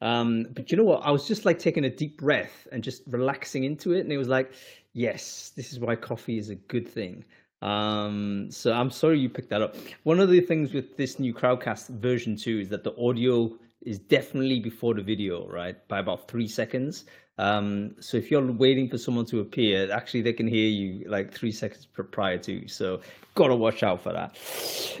Um, but you know what? I was just like taking a deep breath and just relaxing into it, and it was like, yes, this is why coffee is a good thing. Um, so I'm sorry you picked that up. One of the things with this new Crowdcast version two is that the audio is definitely before the video, right? By about three seconds. Um, so if you're waiting for someone to appear, actually they can hear you like three seconds prior to. So gotta watch out for that.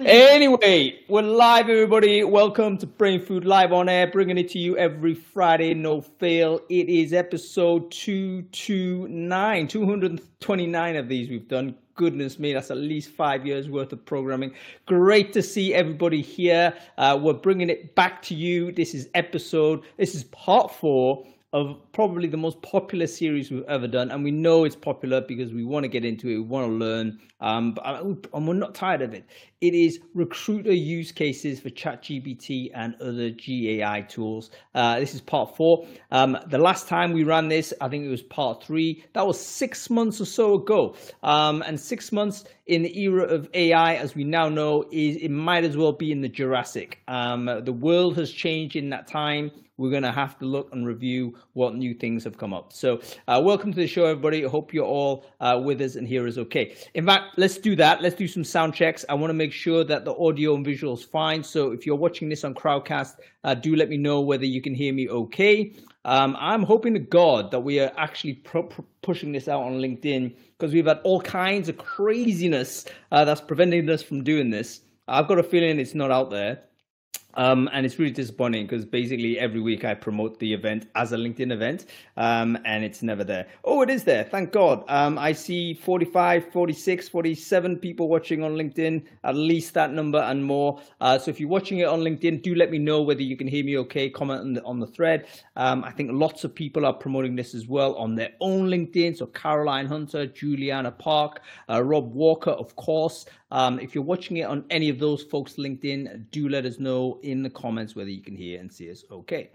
anyway, we're live, everybody. Welcome to Brain Food Live on Air, bringing it to you every Friday, no fail. It is episode 229, 229 of these we've done. Goodness me, that's at least five years worth of programming. Great to see everybody here. Uh, we're bringing it back to you. This is episode, this is part four of probably the most popular series we've ever done, and we know it's popular because we want to get into it, we want to learn, um, and we're not tired of it. It is recruiter use cases for ChatGPT and other GAI tools. Uh, this is part four. Um, the last time we ran this, I think it was part three. That was six months or so ago, um, and six months in the era of AI, as we now know, is it might as well be in the Jurassic. Um, the world has changed in that time we're going to have to look and review what new things have come up. So, uh, welcome to the show, everybody. I hope you're all uh, with us and here is okay. In fact, let's do that. Let's do some sound checks. I want to make sure that the audio and visual is fine. So, if you're watching this on Crowdcast, uh, do let me know whether you can hear me okay. Um, I'm hoping to God that we are actually pro- pro- pushing this out on LinkedIn because we've had all kinds of craziness uh, that's preventing us from doing this. I've got a feeling it's not out there. Um, and it's really disappointing because basically every week I promote the event as a LinkedIn event um, and it's never there. Oh, it is there. Thank God. Um, I see 45, 46, 47 people watching on LinkedIn, at least that number and more. Uh, so if you're watching it on LinkedIn, do let me know whether you can hear me okay. Comment on the, on the thread. Um, I think lots of people are promoting this as well on their own LinkedIn. So Caroline Hunter, Juliana Park, uh, Rob Walker, of course. Um, if you're watching it on any of those folks' LinkedIn, do let us know in the comments whether you can hear and see us okay.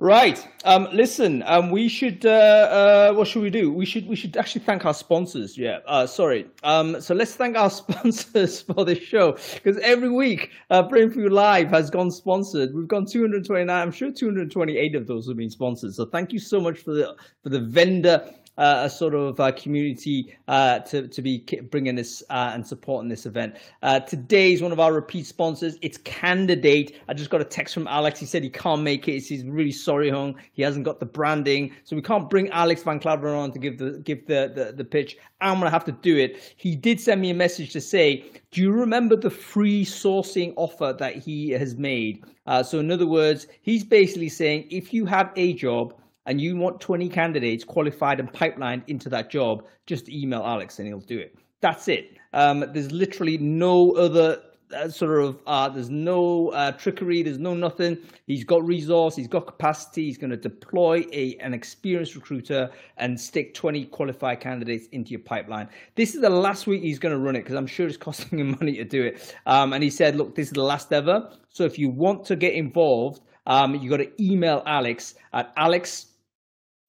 Right. Um, listen, um, we should. Uh, uh, what should we do? We should. We should actually thank our sponsors. Yeah. Uh, sorry. Um, so let's thank our sponsors for this show because every week, uh, Brain Food Live has gone sponsored. We've gone 229. I'm sure 228 of those have been sponsored. So thank you so much for the for the vendor uh, a sort of uh, community uh, to, to be bringing this uh, and supporting this event. Uh, today is one of our repeat sponsors. It's Kandidate. I just got a text from Alex. He said he can't make it. He's really sorry, Hung. He hasn't got the branding, so we can't bring Alex Van Klaveren on to give the give the, the, the pitch. I'm gonna have to do it. He did send me a message to say, "Do you remember the free sourcing offer that he has made?" Uh, so in other words, he's basically saying, if you have a job and you want 20 candidates qualified and pipelined into that job, just email Alex and he'll do it. That's it. Um, there's literally no other uh, sort of uh, there's no uh, trickery there's no nothing he's got resource he's got capacity he's going to deploy a an experienced recruiter and stick 20 qualified candidates into your pipeline this is the last week he's going to run it because i'm sure it's costing him money to do it um, and he said look this is the last ever so if you want to get involved um, you got to email alex at alex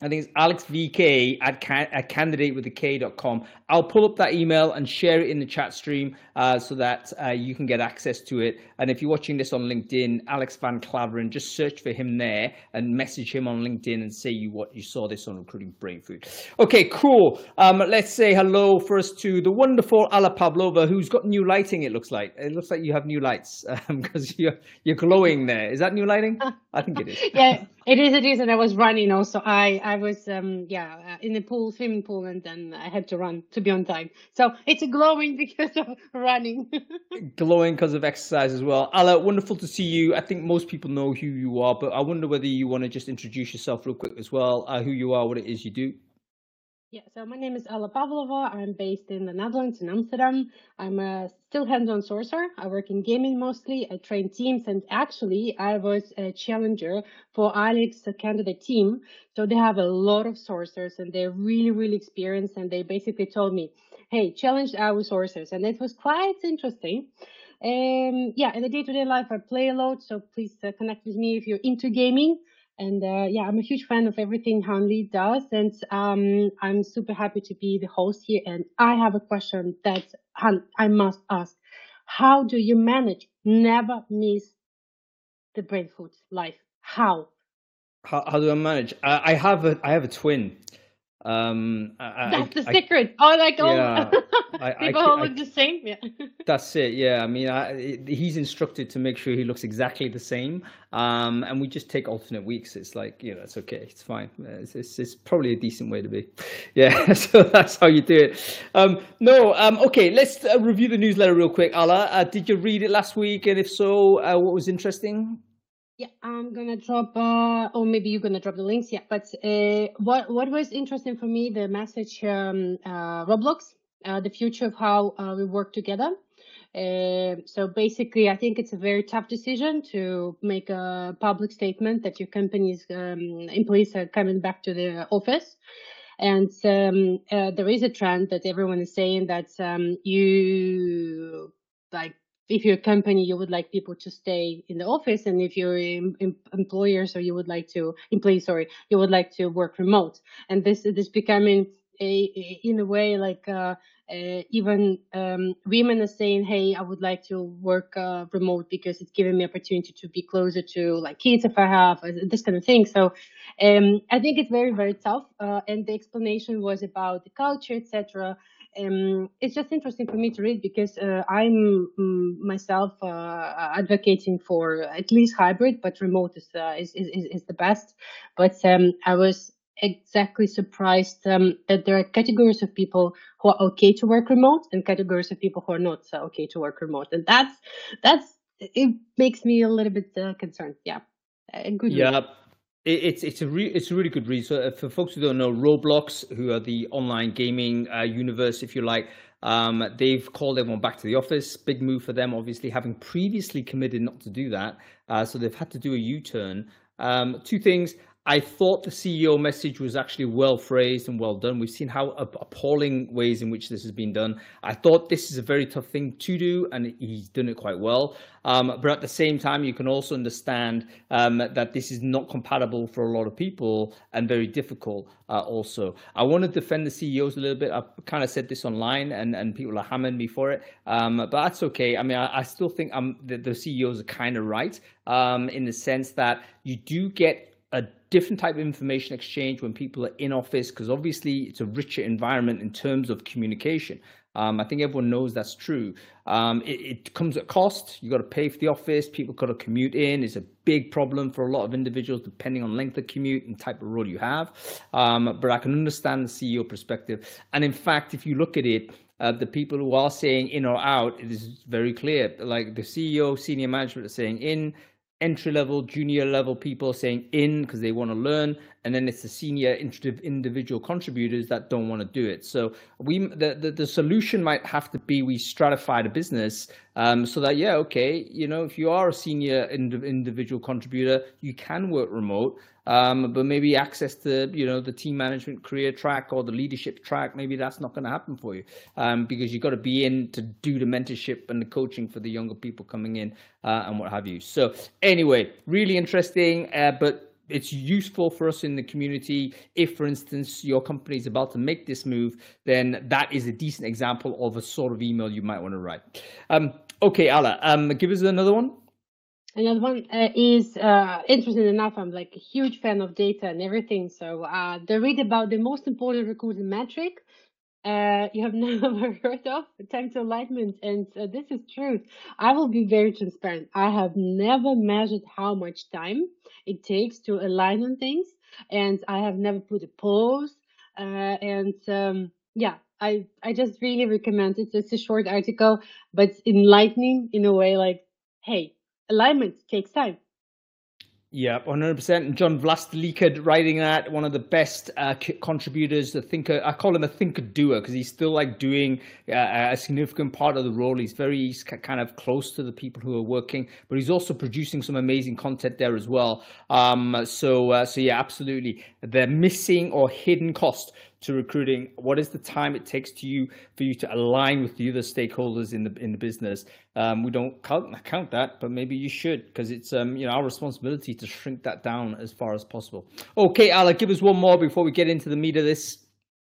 I think it's alexvk at, can, at candidatewithak.com. I'll pull up that email and share it in the chat stream uh, so that uh, you can get access to it. And if you're watching this on LinkedIn, Alex Van Klaveren, just search for him there and message him on LinkedIn and say you what you saw this on Recruiting Brain Food. Okay, cool. Um, let's say hello first to the wonderful Alla Pavlova, who's got new lighting. It looks like it looks like you have new lights because um, you're you're glowing there. Is that new lighting? I think it is. yeah, it is. It is. And I was running also. I I was um yeah uh, in the pool swimming pool and then I had to run to be on time. So it's glowing because of running. glowing because of exercise as well. Alla, wonderful to see you. I think most people know who you are, but I wonder whether you want to just introduce yourself real quick as well, uh, who you are, what it is you do. Yeah, so my name is Alla Pavlova. I'm based in the Netherlands, in Amsterdam. I'm a still hands-on sourcer. I work in gaming mostly. I train teams, and actually, I was a challenger for Alex Kandidate team. So they have a lot of sourcers, and they're really, really experienced. And they basically told me, "Hey, challenge our sourcers," and it was quite interesting. Um, yeah, in the day-to-day life, I play a lot. So please uh, connect with me if you're into gaming. And uh, yeah, I'm a huge fan of everything Hung Lee does, and um, I'm super happy to be the host here. And I have a question that Han, I must ask: How do you manage never miss the brain food life? How? How, how do I manage? I, I have a I have a twin. Um, I, That's the I, secret. Oh, like all yeah, I, I, people ca- all I look the same. Yeah. That's it. Yeah, I mean, I, it- he's instructed to make sure he looks exactly the same, um, and we just take alternate weeks. It's like you know, it's okay, it's fine. It's, it's, it's probably a decent way to be. Yeah, so that's how you do it. Um, no, um, okay, let's uh, review the newsletter real quick. Alla, uh, did you read it last week? And if so, uh, what was interesting? Yeah, I'm gonna drop, uh, or maybe you're gonna drop the links. Yeah, but uh, what what was interesting for me, the message, um, uh, Roblox, uh, the future of how uh, we work together. Uh, so basically, I think it's a very tough decision to make a public statement that your company's um, employees are coming back to the office. And um, there is a trend that everyone is saying that um, you like if you're a company, you would like people to stay in the office, and if you're em- em- employers, or you would like to employees, sorry, you would like to work remote. And this this becoming a, a in a way like uh, uh, even um, women are saying, "Hey, I would like to work uh, remote because it's giving me opportunity to be closer to like kids if I have uh, this kind of thing." So um, I think it's very very tough. Uh, and the explanation was about the culture, etc um, it's just interesting for me to read because uh, I'm mm, myself uh, advocating for at least hybrid, but remote is uh, is, is is the best. But um, I was exactly surprised um, that there are categories of people who are okay to work remote and categories of people who are not okay to work remote, and that's that's it makes me a little bit uh, concerned. Yeah, good. Yeah, it's it's a re- it's a really good read. So uh, for folks who don't know, Roblox, who are the online gaming uh, universe, if you like, um, they've called everyone back to the office. Big move for them, obviously, having previously committed not to do that. Uh, so they've had to do a U-turn. Um, two things. I thought the CEO message was actually well phrased and well done. We've seen how appalling ways in which this has been done. I thought this is a very tough thing to do, and he's done it quite well. Um, but at the same time, you can also understand um, that this is not compatible for a lot of people and very difficult. Uh, also, I want to defend the CEOs a little bit. I kind of said this online, and, and people are hammering me for it. Um, but that's okay. I mean, I, I still think um, the, the CEOs are kind of right um, in the sense that you do get different type of information exchange when people are in office because obviously it's a richer environment in terms of communication. Um, I think everyone knows that's true. Um, it, it, comes at cost. You got to pay for the office. People got to commute in. It's a big problem for a lot of individuals, depending on length of commute and type of role you have. Um, but I can understand the CEO perspective. And in fact, if you look at it, uh, the people who are saying in or out, it is very clear. Like the CEO, senior management are saying in, entry level, junior level people saying in because they want to learn, and then it's the senior individual contributors that don't want to do it. So we the, the, the solution might have to be we stratify the business um, so that yeah okay you know if you are a senior ind- individual contributor you can work remote. Um, but maybe access to you know the team management career track or the leadership track maybe that's not going to happen for you um, because you've got to be in to do the mentorship and the coaching for the younger people coming in uh, and what have you so anyway really interesting uh, but it's useful for us in the community if for instance your company is about to make this move then that is a decent example of a sort of email you might want to write um, okay Alla, um, give us another one Another one uh, is uh, interesting enough. I'm like a huge fan of data and everything. So uh, they read about the most important recruiting metric uh, you have never heard of time to alignment, and uh, this is truth. I will be very transparent. I have never measured how much time it takes to align on things, and I have never put a pause. Uh, and um, yeah, I I just really recommend it. It's a short article, but enlightening in a way. Like, hey alignment takes time. Yeah, 100%. And John Vlastelica writing that, one of the best uh, contributors, the thinker. I call him a thinker doer because he's still like doing uh, a significant part of the role. He's very he's kind of close to the people who are working, but he's also producing some amazing content there as well. Um, so, uh, so yeah, absolutely. The missing or hidden cost to recruiting what is the time it takes to you for you to align with the other stakeholders in the in the business? Um, we don't count, count that but maybe you should because it's um, you know our responsibility to shrink that down as far as possible. Okay Alla, give us one more before we get into the meat of this.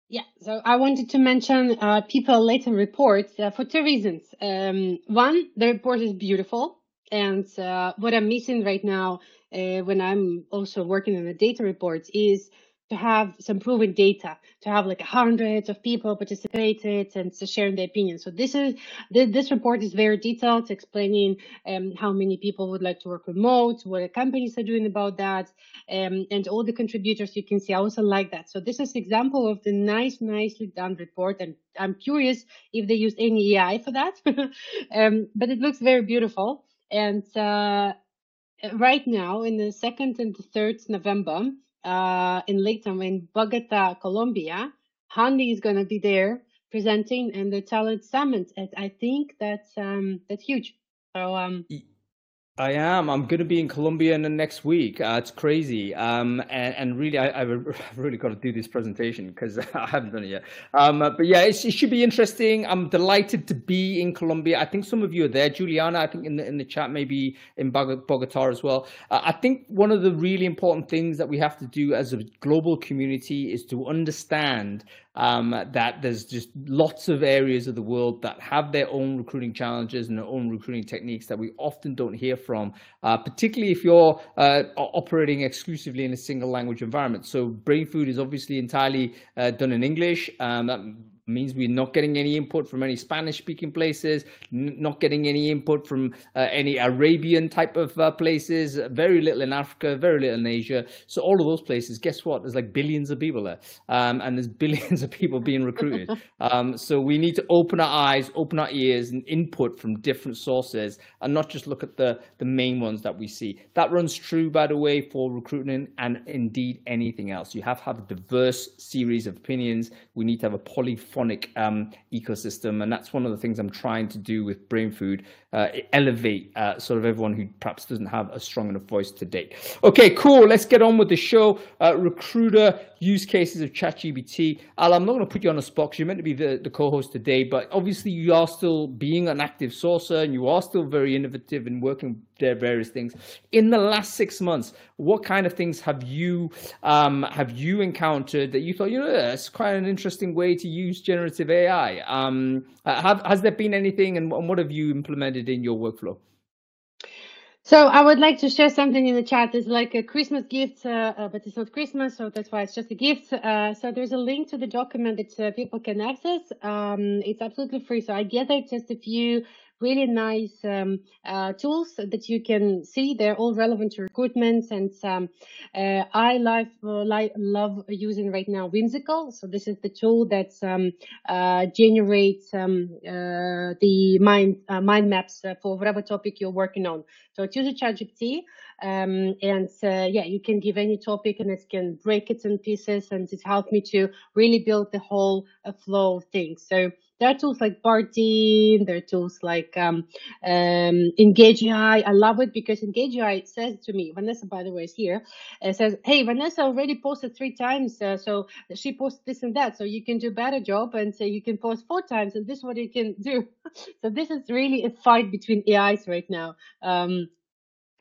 Yeah, so I wanted to mention uh, People Later reports uh, for two reasons. Um, one, the report is beautiful, and uh, what I'm missing right now uh, when I'm also working on the data reports is to have some proven data, to have like hundreds of people participated and to sharing their opinions. So this is this report is very detailed, explaining um, how many people would like to work remote, what the companies are doing about that, um, and all the contributors you can see. I also like that. So this is example of the nice, nicely done report, and I'm curious if they use any AI for that. um, but it looks very beautiful, and. Uh, right now, in the second and the third November, uh, in Latam in Bogota, Colombia. Hung Lee is going to be there presenting and the talent summit. And I think that's um, that's huge. So um, I am. I'm going to be in Colombia in the next week. Uh, it's crazy. Um, and, and really, I, have really got to do this presentation because I haven't done it yet. Um, but yeah, it should be interesting. I'm delighted to be in Colombia. I think some of you are there. Juliana, I think in the in the chat, maybe in Bogota as well. Uh, I think one of the really important things that we have to do as a global community is to understand um, that there's just lots of areas of the world that have their own recruiting challenges and their own recruiting techniques that we often don't hear from, uh, particularly if you're uh, operating exclusively in a single language environment. So Brain Food is obviously entirely uh, done in English. Um, means we're not getting any input from any Spanish speaking places, not getting any input from uh, any Arabian type of uh, places, very little in Africa, very little in Asia. So all of those places, guess what? There's like billions of people there, um, and there's billions of people being recruited. um, so we need to open our eyes, open our ears, and input from different sources, and not just look at the the main ones that we see. That runs true, by the way, for recruitment and indeed anything else. You have to have a diverse series of opinions. We need to have a poly phonic um, ecosystem, and that's one of the things I'm trying to do with Brain Food, uh, elevate uh, sort of everyone who perhaps doesn't have a strong enough voice to date. Okay, cool. Let's get on with the show. Uh, recruiter use cases of ChatGPT. Al, I'm not going to put you on the spot because you're meant to be the, the co-host today, but obviously you are still being an active sourcer and you are still very innovative in working their various things. In the last six months, what kind of things have you um, have you encountered that you thought, you know, that's quite an interesting way to use generative AI? Um, have, has there been anything, and what have you implemented in your workflow? So I would like to share something in the chat. It's like a Christmas gift, uh, uh, but it's not Christmas, so that's why it's just a gift. Uh, so there's a link to the document that uh, people can access. Um, it's absolutely free. So I gathered just a few really nice um, uh, tools that you can see. They're all relevant to recruitment. And um, uh, I love, uh, love using right now Whimsical. So this is the tool that um, uh, generates um, uh, the mind uh, mind maps for whatever topic you're working on. So it uses ChatGPT. Um, and yeah, you can give any topic and it can break it in pieces and it helped me to really build the whole flow of things. So there are tools like Bardeen, there are tools like um, um, Engage AI. I love it because Engage AI says to me, Vanessa, by the way, is here, uh, says, hey, Vanessa already posted three times, uh, so she posted this and that, so you can do better job and so you can post four times and this is what you can do. so this is really a fight between AIs right now. Um,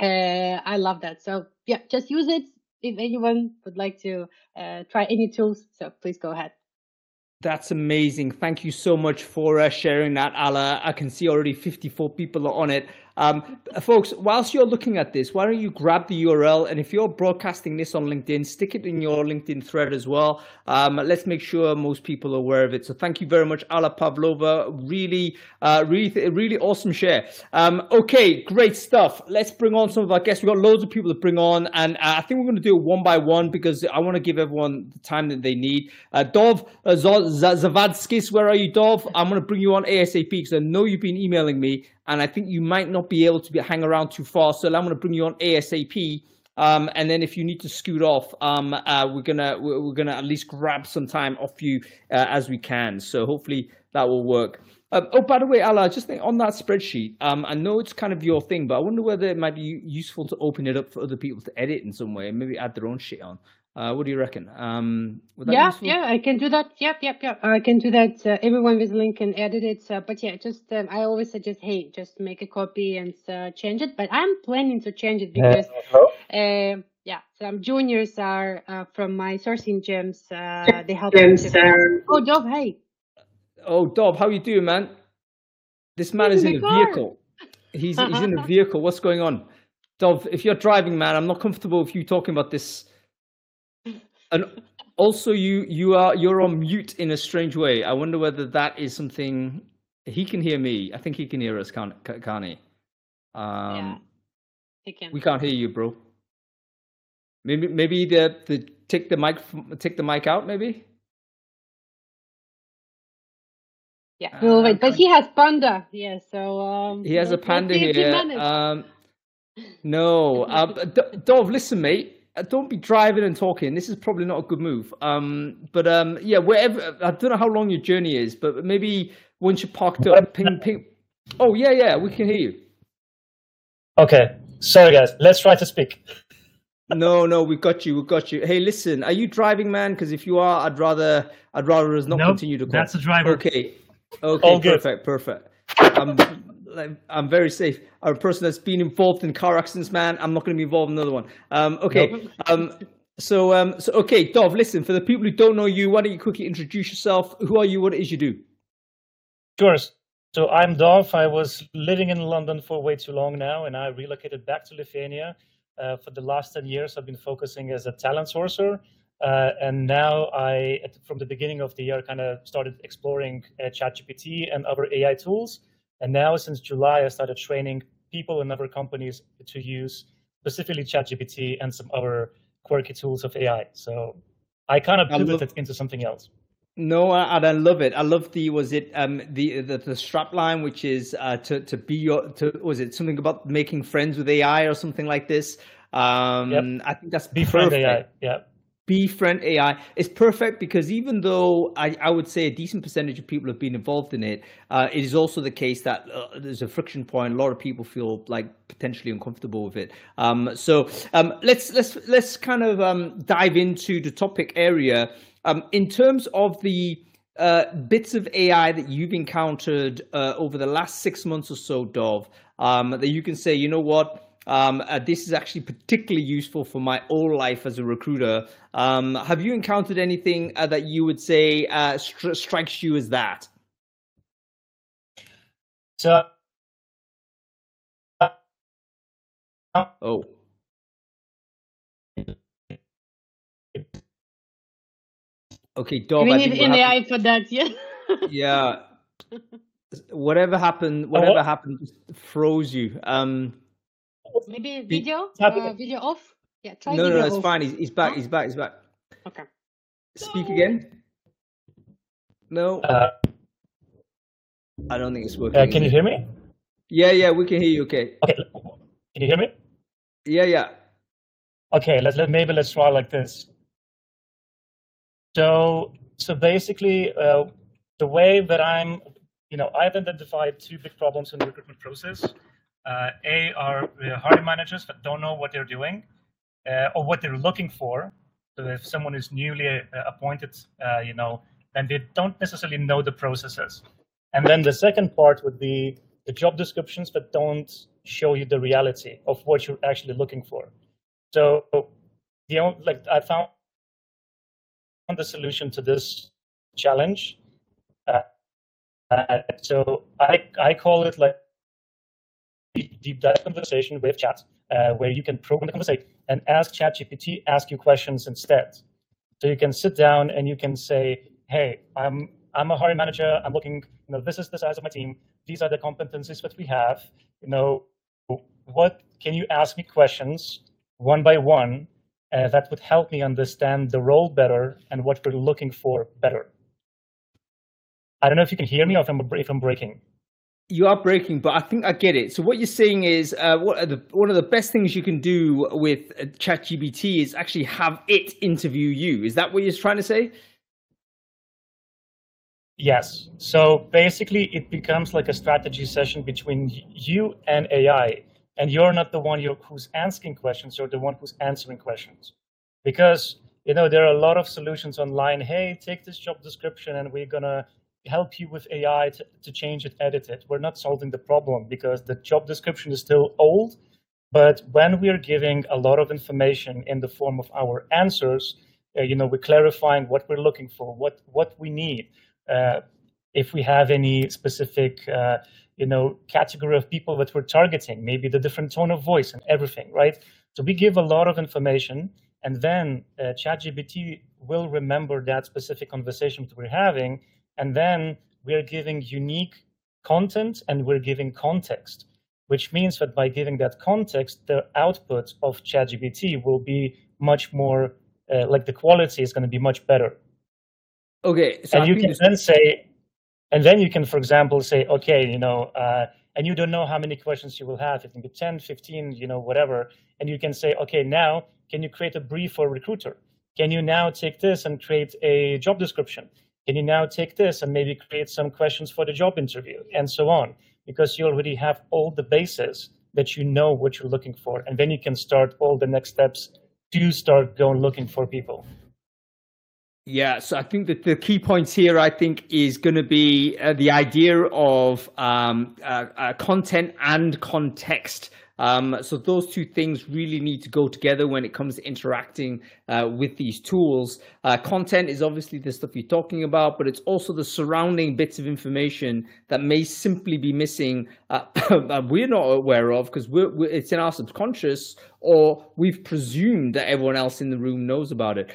uh, I love that. So yeah, just use it if anyone would like to uh, try any tools. So please go ahead. That's amazing. Thank you so much for uh, sharing that, Alla. I can see already 54 people are on it. Um, folks, whilst you're looking at this, why don't you grab the URL? And if you're broadcasting this on LinkedIn, stick it in your LinkedIn thread as well. Um, let's make sure most people are aware of it. So thank you very much, Alla Pavlova. Really, uh, really, really awesome share. Um, okay, great stuff. Let's bring on some of our guests. We've got loads of people to bring on, and uh, I think we're going to do it one by one because I want to give everyone the time that they need. Uh, Dov uh, Zavadskis, where are you, Dov? I'm going to bring you on ASAP because I know you've been emailing me and I think you might not be able to be, hang around too far. So I'm going to bring you on ASAP. Um, and then if you need to scoot off, um, uh, we're gonna we're gonna at least grab some time off you uh, as we can. So hopefully that will work. Uh, oh, by the way, Alla, just think on that spreadsheet. Um, I know it's kind of your thing, but I wonder whether it might be useful to open it up for other people to edit in some way, and maybe add their own shit on. Uh, what do you reckon? Um, yeah, yeah, I can do that. Yep, yep, yep. I can do that. Uh, everyone with link can edit it. Uh, but yeah, just um, I always suggest, hey, just make a copy and uh, change it. But I'm planning to change it because, uh, yeah, some juniors are uh, from my sourcing gems. they help. Gems, oh, Dov, hey. Oh, Dov, how you doing, man? This man he's is in, in a vehicle. He's he's in a vehicle. What's going on? Dov, if you're driving, man, I'm not comfortable with you talking about this. And also, you you are you're on mute in a strange way. I wonder whether that is something he can hear me. I think he can hear us, can't, can't he? Um, yeah, he can. We can't hear you, bro. Maybe maybe the the take the mic take the mic out, maybe. Yeah, we'll wait. But he has panda. Yeah, so um, he has a let's- let's panda see he here. Um, no, um, D- Dov, listen, mate. Uh, Don't be driving and talking. This is probably not a good move. Um, but um, yeah, wherever. I don't know how long your journey is, but maybe once you're parked up, ping, ping. Oh yeah, yeah, we can hear you. Okay, sorry guys. Let's try to speak. No, no, we got you. We got you. Hey, listen, are you driving, man? Because if you are, I'd rather, I'd rather us not Nope, continue to call. that's the driver. Okay, okay, All good. perfect, perfect. I'm, like, I'm very safe. I'm a person that's been involved in car accidents, man. I'm not going to be involved in another one. Um, okay. Um, so, um, so okay, Dov, listen. For the people who don't know you, why don't you quickly introduce yourself? Who are you? What it is you do? Sure. So I'm Dov. I was living in London for way too long now, and I relocated back to Lithuania. Uh, for the last 10 years, I've been focusing as a talent sourcer. Uh, and now I, at, from the beginning of the year, kind of started exploring uh, ChatGPT and other AI tools. And now, since July, I started training people in other companies to use specifically ChatGPT and some other quirky tools of AI. So I kind of I love- pivoted into something else. No, I- and I love it. I love the was it um the the, the strap line, which is uh to to be your to was it something about making friends with AI or something like this. Um, I think that's Befriend perfect. AI. Yeah. Befriend AI is perfect because even though I, I would say a decent percentage of people have been involved in it, uh, it is also the case that uh, there's a friction point. A lot of people feel like potentially uncomfortable with it. Um, so um, let's let's let's kind of um, dive into the topic area um, in terms of the uh, bits of AI that you've encountered uh, over the last six months or so, Dov, um, that you can say, you know what, um, uh, this is actually particularly useful for my whole life as a recruiter. Um, have you encountered anything uh, that you would say uh, stri- strikes you as that? So Oh, okay, Dov. we need think what an AI for that, yeah. yeah whatever happened whatever happened just froze you um Maybe video, uh, video off. Yeah, try no no video no it's off. fine he's, he's back Huh? he's back he's back Okay. speak again no uh, i don't think it's working uh, can you hear me? yeah yeah we can hear you okay Okay. Can you hear me? yeah yeah Okay, let's let maybe let's try like this. So so basically, uh, the way that I'm, you know, I've identified two big problems in the recruitment process. Uh, a are hiring managers that don't know what they're doing uh, or what they're looking for. So if someone is newly uh, appointed, you know, then they don't necessarily know the processes. And then the second part would be the job descriptions that don't show you the reality of what you're actually looking for. So the only, like I found the solution to this challenge. Uh, uh, so I I call it like deep, dive conversation with chat, uh, where you can program the conversation and ask ChatGPT ask you questions instead. So you can sit down and you can say, "Hey, I'm I'm a hiring manager. I'm looking. You know, this is the size of my team. These are the competencies that we have. You know, what can you ask me questions one by one uh, that would help me understand the role better and what we're looking for better. I don't know if you can hear me or if I'm, if I'm breaking. You are breaking but i think i get it so what you're saying is uh, what the, one of the best things you can do with uh, ChatGPT is actually have it interview you is that what you're trying to say Yes. So basically, it becomes like a strategy session between you and AI, and you're not the one who's asking questions; you're the one who's answering questions. Because you know there are a lot of solutions online. Hey, take this job description, and we're gonna help you with AI to, to change it, edit it. We're not solving the problem because the job description is still old. But when we are giving a lot of information in the form of our answers, uh, you know, we're clarifying what we're looking for, what what we need uh, if we have any specific uh, you know, category of people that we're targeting, maybe the different tone of voice and everything, right? So we give a lot of information, and then uh, ChatGPT will remember that specific conversation that we're having, and then we're giving unique content and we're giving context, which means that by giving that context, the output of ChatGPT will be much more uh, like the quality is going to be much better. Okay, so and I you can then say, and then you can, for example, say, okay, you know, uh, and you don't know how many questions you will have. It can be 10, 15, you know, whatever. And you can say, okay, now can you create a brief for a recruiter? Can you now take this and create a job description? Can you now take this and maybe create some questions for the job interview and so on? Because you already have all the bases that you know what you're looking for. And then you can start all the next steps to start going looking for people. Yeah, so I think that the key points here, I think, is going to be uh, the idea of um, uh, uh, content and context. Um, so those two things really need to go together when it comes to interacting uh, with these tools. Uh, content is obviously the stuff you're talking about, but it's also the surrounding bits of information that may simply be missing uh, that we're not aware of because it's in our subconscious or we've presumed that everyone else in the room knows about it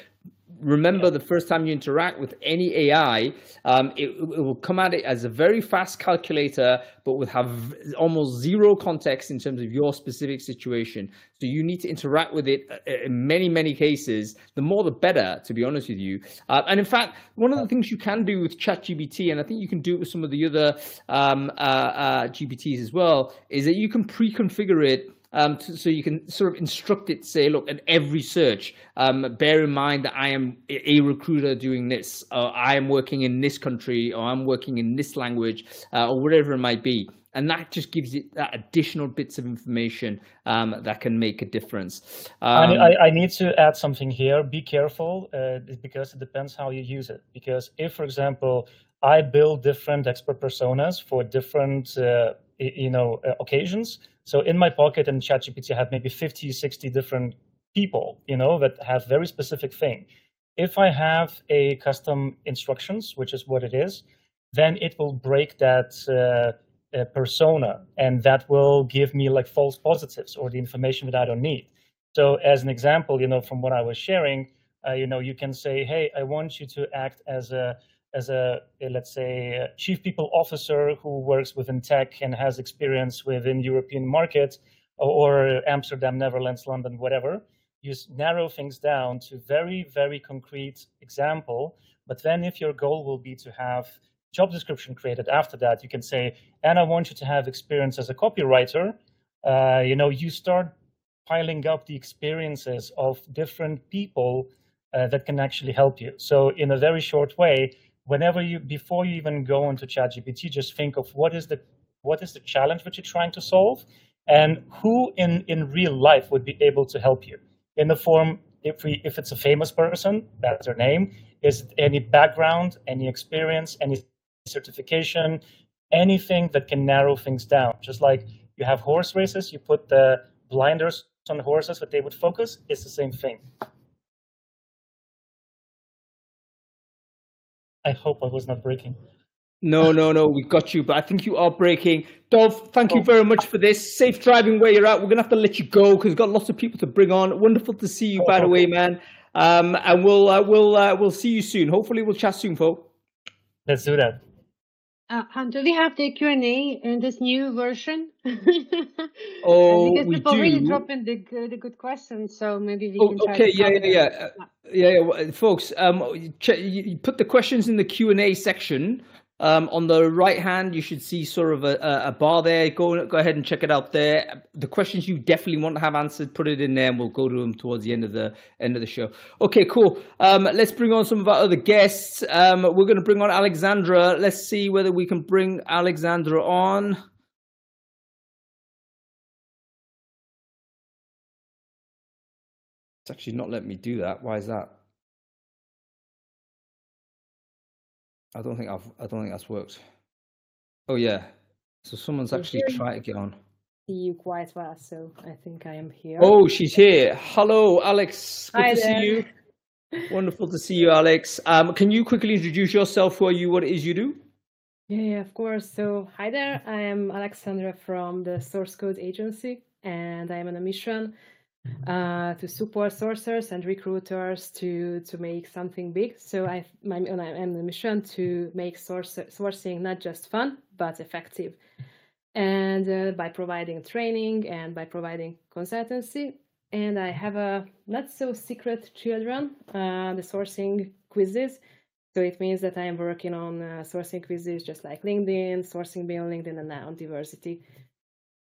remember the first time you interact with any AI, um, it, it, will come at it as a very fast calculator, but will have almost zero context in terms of your specific situation. So you need to interact with it uh, in many, many cases. The more, the better, to be honest with you. Uh, and in fact, one of the things you can do with ChatGPT, and I think you can do it with some of the other um, uh, uh, GPTs as well, is that you can pre-configure it um, to, so you can sort of instruct it, say, look, at every search, um, bear in mind that I am a recruiter doing this, or I am working in this country, or I'm working in this language, uh, or whatever it might be. And that just gives it that additional bits of information um, that can make a difference. Um, I, I, need to add something here. Be careful uh, because it depends how you use it. Because if, for example, I build different expert personas for different uh, you know uh, occasions so in my pocket in ChatGPT, I have maybe 50, 60 different people, you know, that have very specific thing. If I have a custom instructions, which is what it is, then it will break that uh, uh, persona and that will give me like false positives or the information that I don't need. So as an example, you know, from what I was sharing, uh, you know, you can say, hey, I want you to act as a as a, let's say, a chief people officer who works within tech and has experience within European markets or Amsterdam, Netherlands, London, whatever. You narrow things down to very, very concrete example. But then if your goal will be to have job description created after that, you can say, and I want you to have experience as a copywriter. Uh, you know, you start piling up the experiences of different people uh, that can actually help you. So in a very short way, whenever you before you even go into ChatGPT, just think of what is the what is the challenge that you're trying to solve, and who in in real life would be able to help you in the form if we if it's a famous person, that's their name. Is any background, any experience, any certification, anything that can narrow things down. Just like you have horse races, you put the blinders on horses that they would focus. It's the same thing. I hope I was not breaking. No, no, no, we got you, but I think you are breaking. Dov, thank you oh. very much for this. Safe driving where you're at. We're gonna have to let you go because we've got lots of people to bring on. Wonderful to see you, oh, by the way, man. Um, and we'll uh, we'll uh, we'll see you soon. Hopefully, we'll chat soon, folks. Let's do that. Uh, do we have the Q and A in this new version? oh, because we people do. really drop in the good, the good questions, so maybe we oh, can. Try okay, yeah, yeah, yeah, uh, yeah, yeah, folks. Um, you put the questions in the Q and A section. Um, on the right hand, you should see sort of a, a bar there. Go go ahead and check it out there. The questions you definitely want to have answered, put it in there, and we'll go to them towards the end of the end of the show. Okay, cool. Um, let's bring on some of our other guests. Um, we're going to bring on Alexandra. Let's see whether we can bring Alexandra on. It's actually not letting me do that. Why is that? I don't think I've. I don't think that's worked. Oh yeah. So someone's actually tried to get on. See you quite well, so I think I am here. Oh, she's here. Hello, Alex. Good Hi to there. see you. Wonderful to see you, Alex. Um, can you quickly introduce yourself? Who are you? What it is you do? Yeah, yeah, of course. So, hi there. I am Alexandra from the Source Code Agency, and I am on a mission uh, to support sourcers and recruiters to to make something big. So, I my, I'm on a mission to make source, sourcing not just fun but effective, and uh, by providing training and by providing consultancy. And I have a not so secret children, uh, the sourcing quizzes so it means that I am working on uh, sourcing quizzes just like LinkedIn, sourcing beyond LinkedIn, and now on diversity.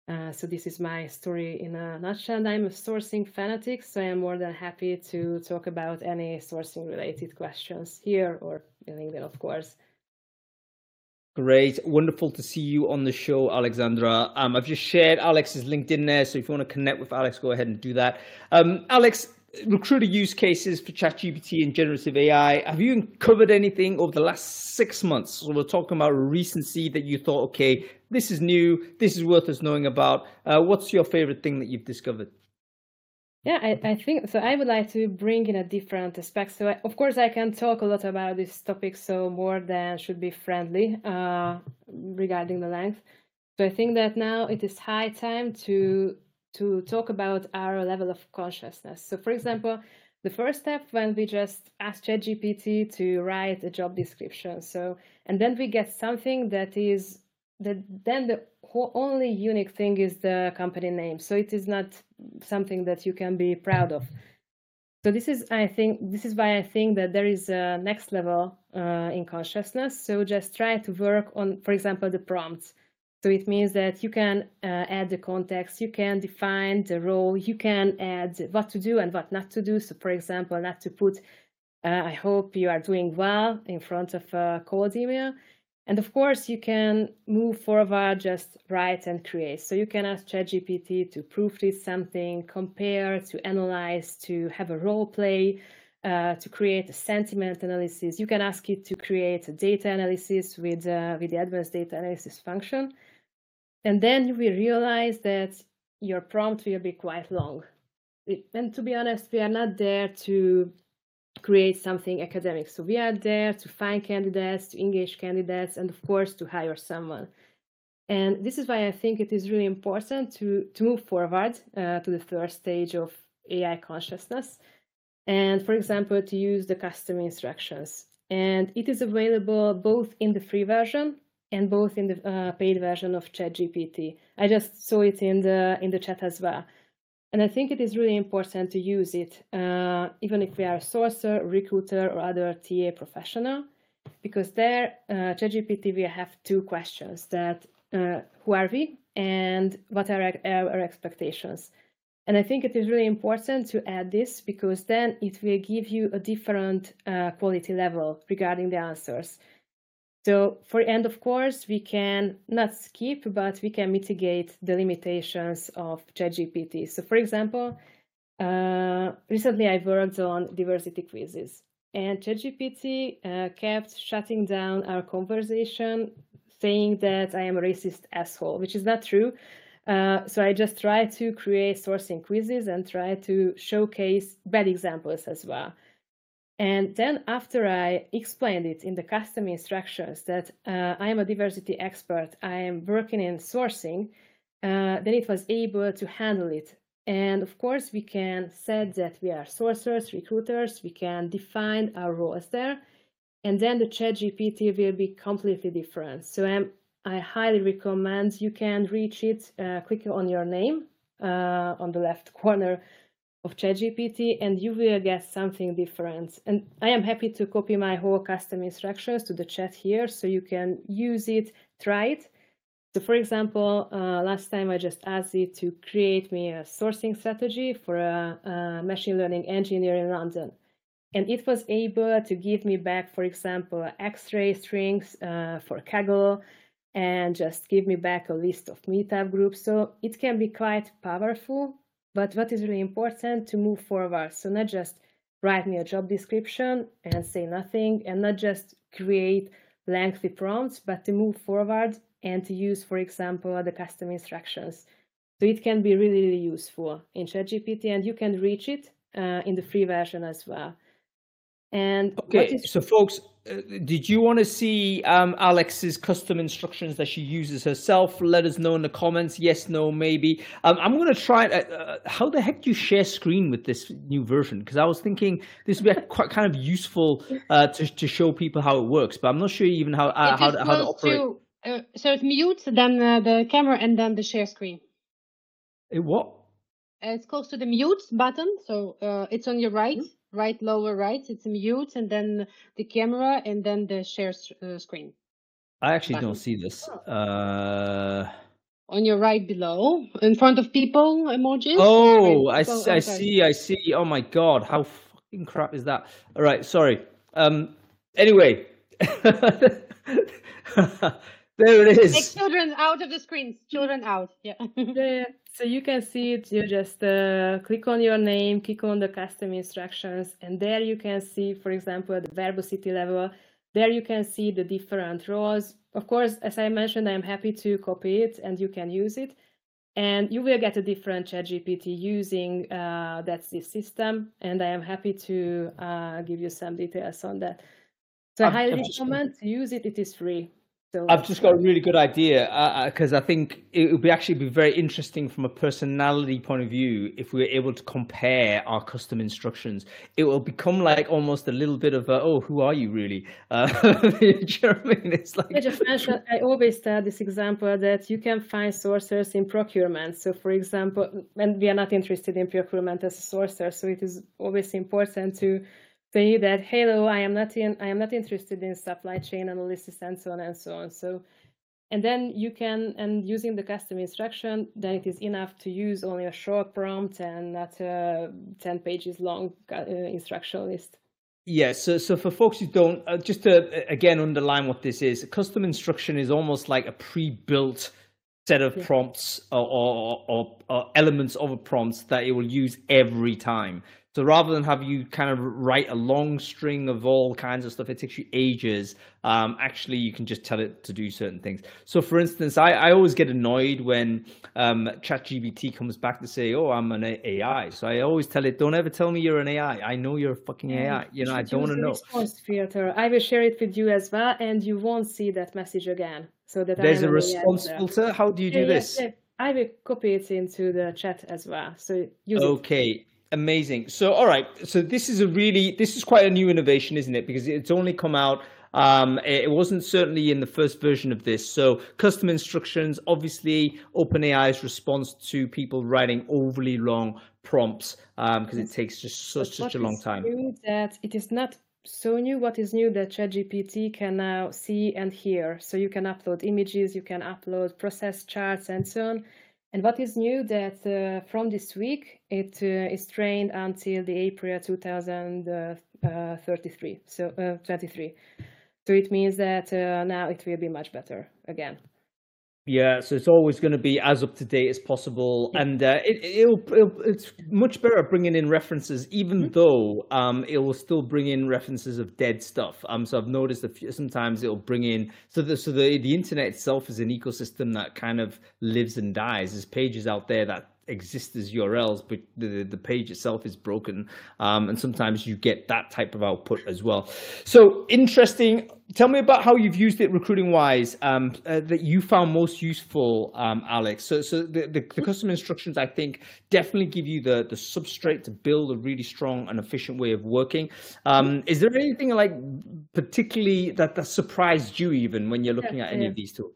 Uh, so this is my story in a nutshell. I'm a sourcing fanatic, so I'm more than happy to talk about any sourcing related questions here or in LinkedIn, of course. Great, wonderful to see you on the show, Alexandra. Um, I've just shared Alex's LinkedIn there, so if you want to connect with Alex, go ahead and do that. Um, Alex, recruiter use cases for ChatGPT and generative AI. Have you uncovered anything over the last six months? So we're talking about recency that you thought, okay, this is new, this is worth us knowing about. Uh, what's your favorite thing that you've discovered? Yeah, I, I think so. I would like to bring in a different aspect. So, I, of course, I can talk a lot about this topic, so more than should be friendly uh, regarding the length. So, I think that now it is high time to to talk about our level of consciousness. So, for example, the first step when we just ask ChatGPT to write a job description. So, and then we get something that is that then the only unique thing is the company name. So it is not something that you can be proud of. So this is, I think, this is why I think that there is a next level uh, in consciousness. So just try to work on, for example, the prompts. So it means that you can uh, add the context, you can define the role, you can add what to do and what not to do. So for example, not to put, uh, I hope you are doing well in front of a cold email. And of course, you can move forward, just write and create. So you can ask ChatGPT to proofread something, compare, to analyze, to have a role play, uh, to create a sentiment analysis. You can ask it to create a data analysis with, uh, with the advanced data analysis function. And then you will realize that your prompt will be quite long. And to be honest, we are not there to create something academic. So we are there to find candidates, to engage candidates, and of course to hire someone. And this is why I think it is really important to, to move forward uh, to the third stage of AI consciousness. And for example, to use the custom instructions. And it is available both in the free version and both in the uh, paid version of ChatGPT. I just saw it in the in the chat as well. And I think it is really important to use it, uh, even if we are a sourcer, recruiter, or other TA professional, because there, uh, ChatGPT will have two questions that uh, who are we and what are our, our expectations. And I think it is really important to add this because then it will give you a different uh, quality level regarding the answers. So for and of course, we can not skip, but we can mitigate the limitations of ChatGPT. So for example, uh, recently I worked on diversity quizzes and ChatGPT uh, kept shutting down our conversation saying that I am a racist asshole, which is not true. Uh, so I just try to create sourcing quizzes and try to showcase bad examples as well. And then after I explained it in the custom instructions that uh, I am a diversity expert, I am working in sourcing, uh, then it was able to handle it. And of course, we can set that we are sourcers, recruiters, we can define our roles there. And then the chat GPT will be completely different. So I'm, I highly recommend you can reach it, uh, click on your name uh, on the left corner of ChatGPT and you will get something different. And I am happy to copy my whole custom instructions to the chat here so you can use it, try it. So for example, uh, last time I just asked it to create me a sourcing strategy for a, a machine learning engineer in London. And it was able to give me back, for example, X-ray strings uh, for Kaggle and just give me back a list of meetup groups. So it can be quite powerful but what is really important to move forward. So not just write me a job description and say nothing and not just create lengthy prompts, but to move forward and to use, for example, the custom instructions. So it can be really, really useful in ChatGPT and you can reach it uh, in the free version as well. And Okay, is so folks, did you want to see um, Alex's custom instructions that she uses herself? Let us know in the comments. Yes, no, maybe. Um, I'm going to try. Uh, uh, how the heck do you share screen with this new version? Because I was thinking this would be quite kind of useful uh, to to show people how it works, but I'm not sure even how uh, how to, how to operate. to, uh, so it mutes, then uh, the camera, and then the share screen. It, what? Uh, it's close to the mute button, so uh, it's on your right, right lower right. It's mute, and then the camera, and then the share uh, screen. I actually don't see this. Uh, On your right below, in front of people emojis. oh, I, s- I see. I see. Oh my god, how fucking crap is that? All right, sorry. Um. Anyway, there it is. Take children out of the screens. Children out. Yeah. Yeah, so you can see it. You just uh, click on your name, click on the custom instructions, and there you can see, for example, at the verbosity level, there you can see the different roles. Of course, as I mentioned, I'm happy to copy it and you can use it. And you will get a different ChatGPT using uh, that system. And I am happy to uh, give you some details on that. So I highly recommend to use it. It is free. So I've just got a really good idea because I think it would be actually be very interesting from a personality point of view if we were able to compare our custom instructions. It will become like almost a little bit of a, oh, who are you really? Uh, you know I mean? It's like I just mentioned, I always tell this example that you can find sources in procurement. So, for example, and we are not interested in procurement as a sourcer, so it is always important to say that, hello, I am not in, I am not interested in supply chain analysis and so on and so on. So, and then you can, and using the custom instruction, then it is enough to use only a short prompt and not a 10 pages long uh, instruction list. Yeah, so so for folks who don't, uh, just to uh, again underline what this is, custom instruction is almost like a pre-built set of Yeah. prompts or, or, or, or elements of a prompt that it will use every time. So rather than have you kind of write a long string of all kinds of stuff, it takes you ages. Um, actually, you can just tell it to do certain things. So, for instance, I, I always get annoyed when um, ChatGPT comes back to say, "Oh, I'm an AI." So I always tell it, "Don't ever tell me you're an AI. I know you're a fucking AI. You know, I don't want to know." Response filter. I will share it with you as well, and you won't see that message again. So that There's a an AI response filter. How do you do Yeah, yeah, this? yeah. I will copy it into the chat as well. So use it. Amazing. So, all right. So this is a really this is quite a new innovation, isn't it? Because it's only come out. Um, it wasn't certainly in the first version of this. So, custom instructions. Obviously, OpenAI's response to people writing overly long prompts because it takes just such such a long time. new that it is not so new. What is new that ChatGPT can now see and hear. So you can upload images, you can upload process charts, and so on. And what is new that uh, from this week it uh, is trained until the April 2033. So uh, 23. So it means that uh, now it will be much better again. Yeah, so it's always going to be as up to date as possible, Yeah. and uh, it, it'll, it'll it's much better bringing in references, even Mhm. though um, it will still bring in references of dead stuff. Um, so I've noticed that few- sometimes it'll bring in so the so the the internet itself is an ecosystem that kind of lives and dies. There's pages out there that exist as URLs, but the the page itself is broken, um, and sometimes you get that type of output as well. So interesting. Tell me about how you've used it recruiting wise um, uh, that you found most useful, um, Alex. So, so the, the, the custom instructions, I think, definitely give you the, the substrate to build a really strong and efficient way of working. Um, is there anything like particularly that, that surprised you even when you're looking at any yeah. of these tools?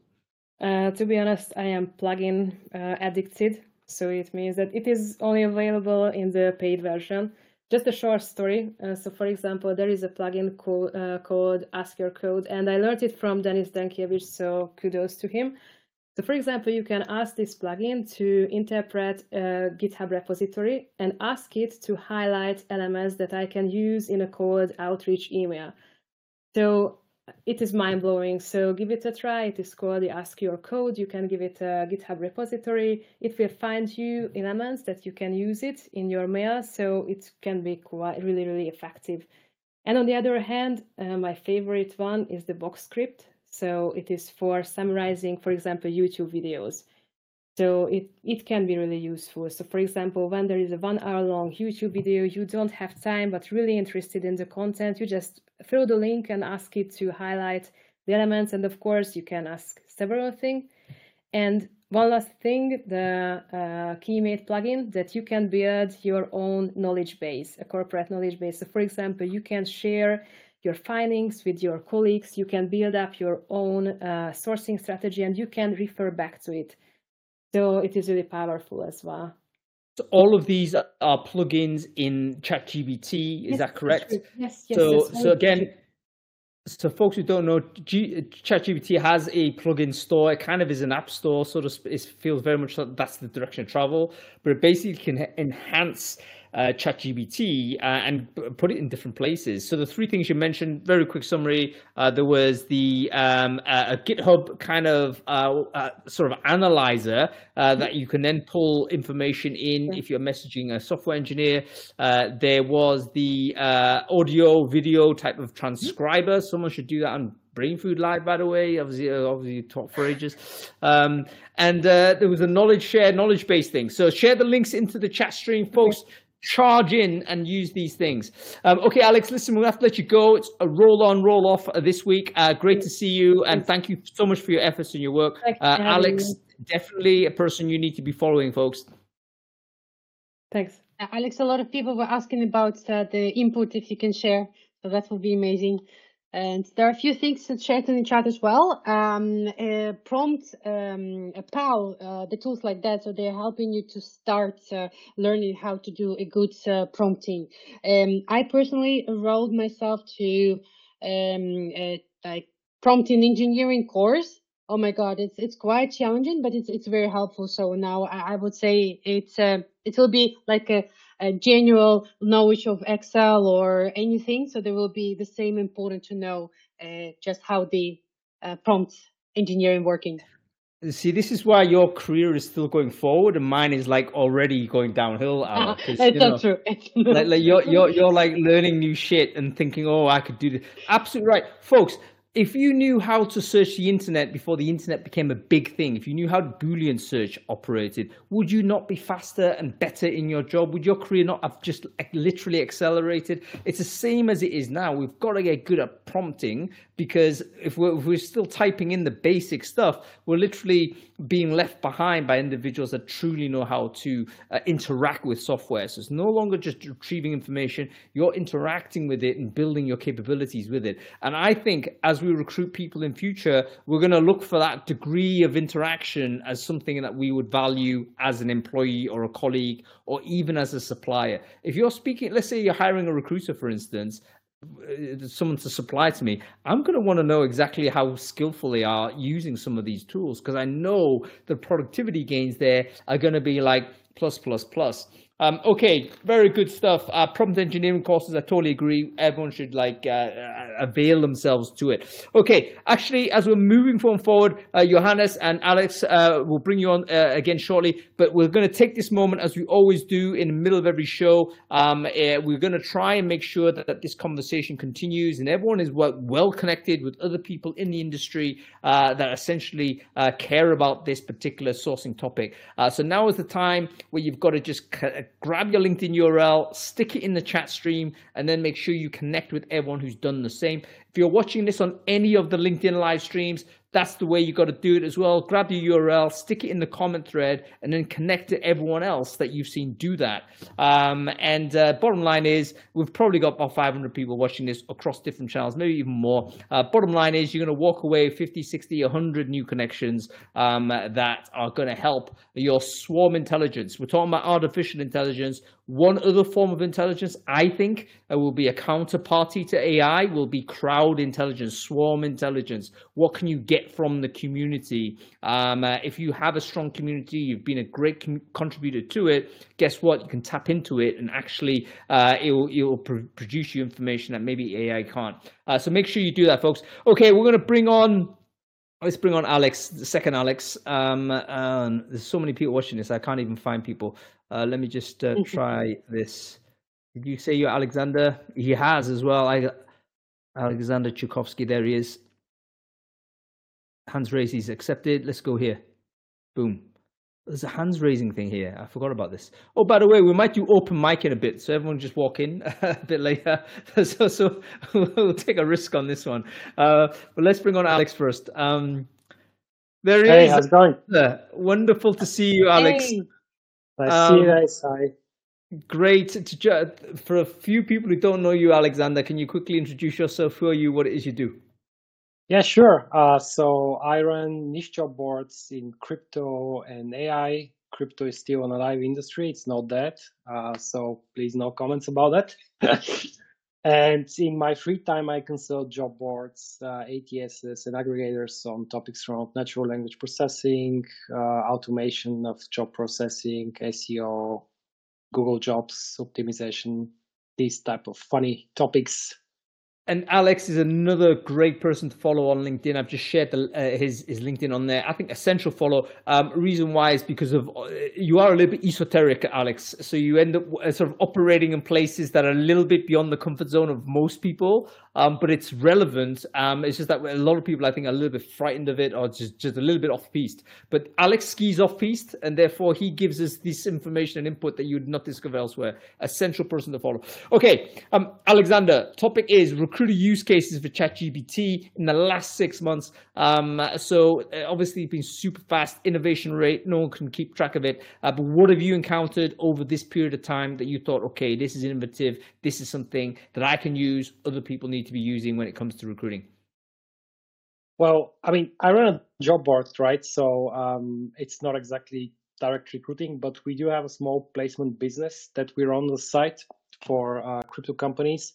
Uh, to be honest, I am plugin uh, addicted, so it means that it is only available in the paid version. Just a short story. Uh, so, for example, there is a plugin called, uh, called Ask Your Code, and I learned it from Denis Dankiewicz, so kudos to him. So, for example, you can ask this plugin to interpret a GitHub repository and ask it to highlight elements that I can use in a cold outreach email. So it is mind blowing. So give it a try. It is called the Ask Your Code. You can give it a GitHub repository. It will find you elements that you can use it in your mail. So it can be quite really, really effective. And on the other hand, uh, my favorite one is the VoxScript. So it is for summarizing, for example, YouTube videos. So it, it can be really useful. So for example, when there is a one hour long YouTube video, you don't have time, but really interested in the content, you just throw the link and ask it to highlight the elements. And of course, you can ask several things. And one last thing, the uh, Keymate plugin that you can build your own knowledge base, a corporate knowledge base. So for example, you can share your findings with your colleagues, you can build up your own uh, sourcing strategy and you can refer back to it. So it is really powerful as well. So all of these are plugins in ChatGPT, is yes, that correct? Yes, yes. So, so again, so folks who don't know, G- ChatGPT has a plugin store. It kind of is an app store, sort of. It feels very much like that's the direction of travel, but it basically can enhance uh, ChatGPT uh, and put it in different places. So the three things you mentioned, very quick summary. Uh, there was the um, a GitHub kind of uh, uh, sort of analyzer uh, that you can then pull information in if you're messaging a software engineer. there was the audio video type of transcriber. Someone should do that on Brainfood Live, by the way, obviously, obviously talked for ages. Um, and uh, there was a knowledge share, knowledge based thing. So share the links into the chat stream, folks charge in and use these things. Um, okay, Alex, listen, we'll have to let you go. It's a roll on, roll off this week. Uh, great to see you, and thank you so much for your efforts and your work. Uh, Alex, definitely a person you need to be following, folks. Thanks. Uh, Alex, a lot of people were asking about uh, the input, if you can share. So that would be amazing. And there are a few things to share in the chat as well. Um, prompt, um, a PAL, uh, the tools like that, so they're helping you to start uh, learning how to do a good uh, prompting. Um, I personally enrolled myself to um, a, like prompting engineering course. Oh my God, it's it's quite challenging, but it's it's very helpful. So now I, I would say it's uh, it will be like a a general knowledge of Excel or anything. So there will be the same important to know uh, just how the uh, prompt engineering working. See, this is why your career is still going forward, and mine is like already going downhill. It's not true. like, like you're you're you're like learning new shit and thinking, oh, I could do this. Absolutely right, folks if you knew how to search the internet before the internet became a big thing, if you knew how Boolean search operated, would you not be faster and better in your job? Would your career not have just literally accelerated? It's the same as it is now. We've got to get good at prompting because if we're, if we're still typing in the basic stuff, we're literally being left behind by individuals that truly know how to uh, interact with software. So it's no longer just retrieving information, you're interacting with it and building your capabilities with it. And I think as we recruit people in future, we're going to look for that degree of interaction as something that we would value as an employee or a colleague or even as a supplier. If you're speaking, let's say you're hiring a recruiter, for instance, Uh, someone to supply to me, I'm going to want to know exactly how skillful they are using some of these tools because I know the productivity gains there are going to be like plus, plus, plus. Um, okay, very good stuff. Uh, prompt engineering courses, I totally agree. Everyone should like uh, uh avail themselves to it. Okay, actually, as we're moving forward, uh, Johannes and Alex uh, will bring you on uh, again shortly. But we're going to take this moment, as we always do in the middle of every show. Um, we're going to try and make sure that, that, this conversation continues and everyone is well, well connected with other people in the industry that essentially care about this particular sourcing topic. so now is the time where you've got to just grab your LinkedIn URL, stick it in the chat stream, and then make sure you connect with everyone who's done the same. If you're watching this on any of the LinkedIn live streams, that's the way you got to do it as well. Grab the URL, stick it in the comment thread, and then connect to everyone else that you've seen do that. Um, and uh, bottom line is, we've probably got about 500 people watching this across different channels, maybe even more. Uh, bottom line is, you're going to walk away 50, 60, 100 new connections um, that are going to help your swarm intelligence. We're talking about artificial intelligence. One other form of intelligence, I think, uh, will be a counterparty to AI, will be crowd intelligence, swarm intelligence. What can you get from the community? Um, uh, if you have a strong community, you've been a great com- contributor to it, guess what? You can tap into it and actually uh, it will, it will pr- produce you information that maybe AI can't. Uh, so make sure you do that, folks. Okay, we're going to bring on Let's bring on Alex, the second Alex. Um, there's so many people watching this, I can't even find people. Uh, let me just uh, try this. Did you say you're Alexander? He has as well. I, Alexander Chukovski, there he is. Hands raised, he's accepted. Let's go here. Boom. There's a hands raising thing here. I forgot about this. Oh, by the way, we might do open mic in a bit, so everyone just walk in a bit later. so, so we'll take a risk on this one. Uh, but let's bring on Alex first. Um, there Hey, is. how's it going? Wonderful to see you, Alex. Hey. Nice to see you Um, guys. Hi. Great. To, ju- for a few people who don't know you, Alexander, can you quickly introduce yourself? Who are you? What it is you do? Yeah, sure. Uh, so I run niche job boards in crypto and AI. Crypto is still an alive industry. It's not dead. Uh, so please no comments about that. and in my free time, I consult job boards, uh, ATSs and aggregators on topics around natural language processing, uh, automation of job processing, SEO, Google Jobs optimization, these type of funny topics And Alex is another great person to follow on LinkedIn. I've just shared the, uh, his his LinkedIn on there. I think essential follow. Um, reason why is because of uh, you are a little bit esoteric, Alex. So you end up uh, sort of operating in places that are a little bit beyond the comfort zone of most people. Um, but it's relevant. Um, it's just that a lot of people, I think, are a little bit frightened of it or just just a little bit off piste. But Alex skis off piste, and therefore he gives us this information and input that you would not discover elsewhere. Essential person to follow. Okay, um, Alexander. Topic is recruiter use cases for ChatGPT in the last six months. Um, so uh, obviously, it's been super fast. Innovation rate, no one can keep track of it. Uh, but what have you encountered over this period of time that you thought, okay, this is innovative. This is something that I can use. Other people need to be using when it comes to recruiting. Well, I mean, I run a job board, right? So um, it's not exactly direct recruiting, but we do have a small placement business that we run on the site for uh, crypto companies.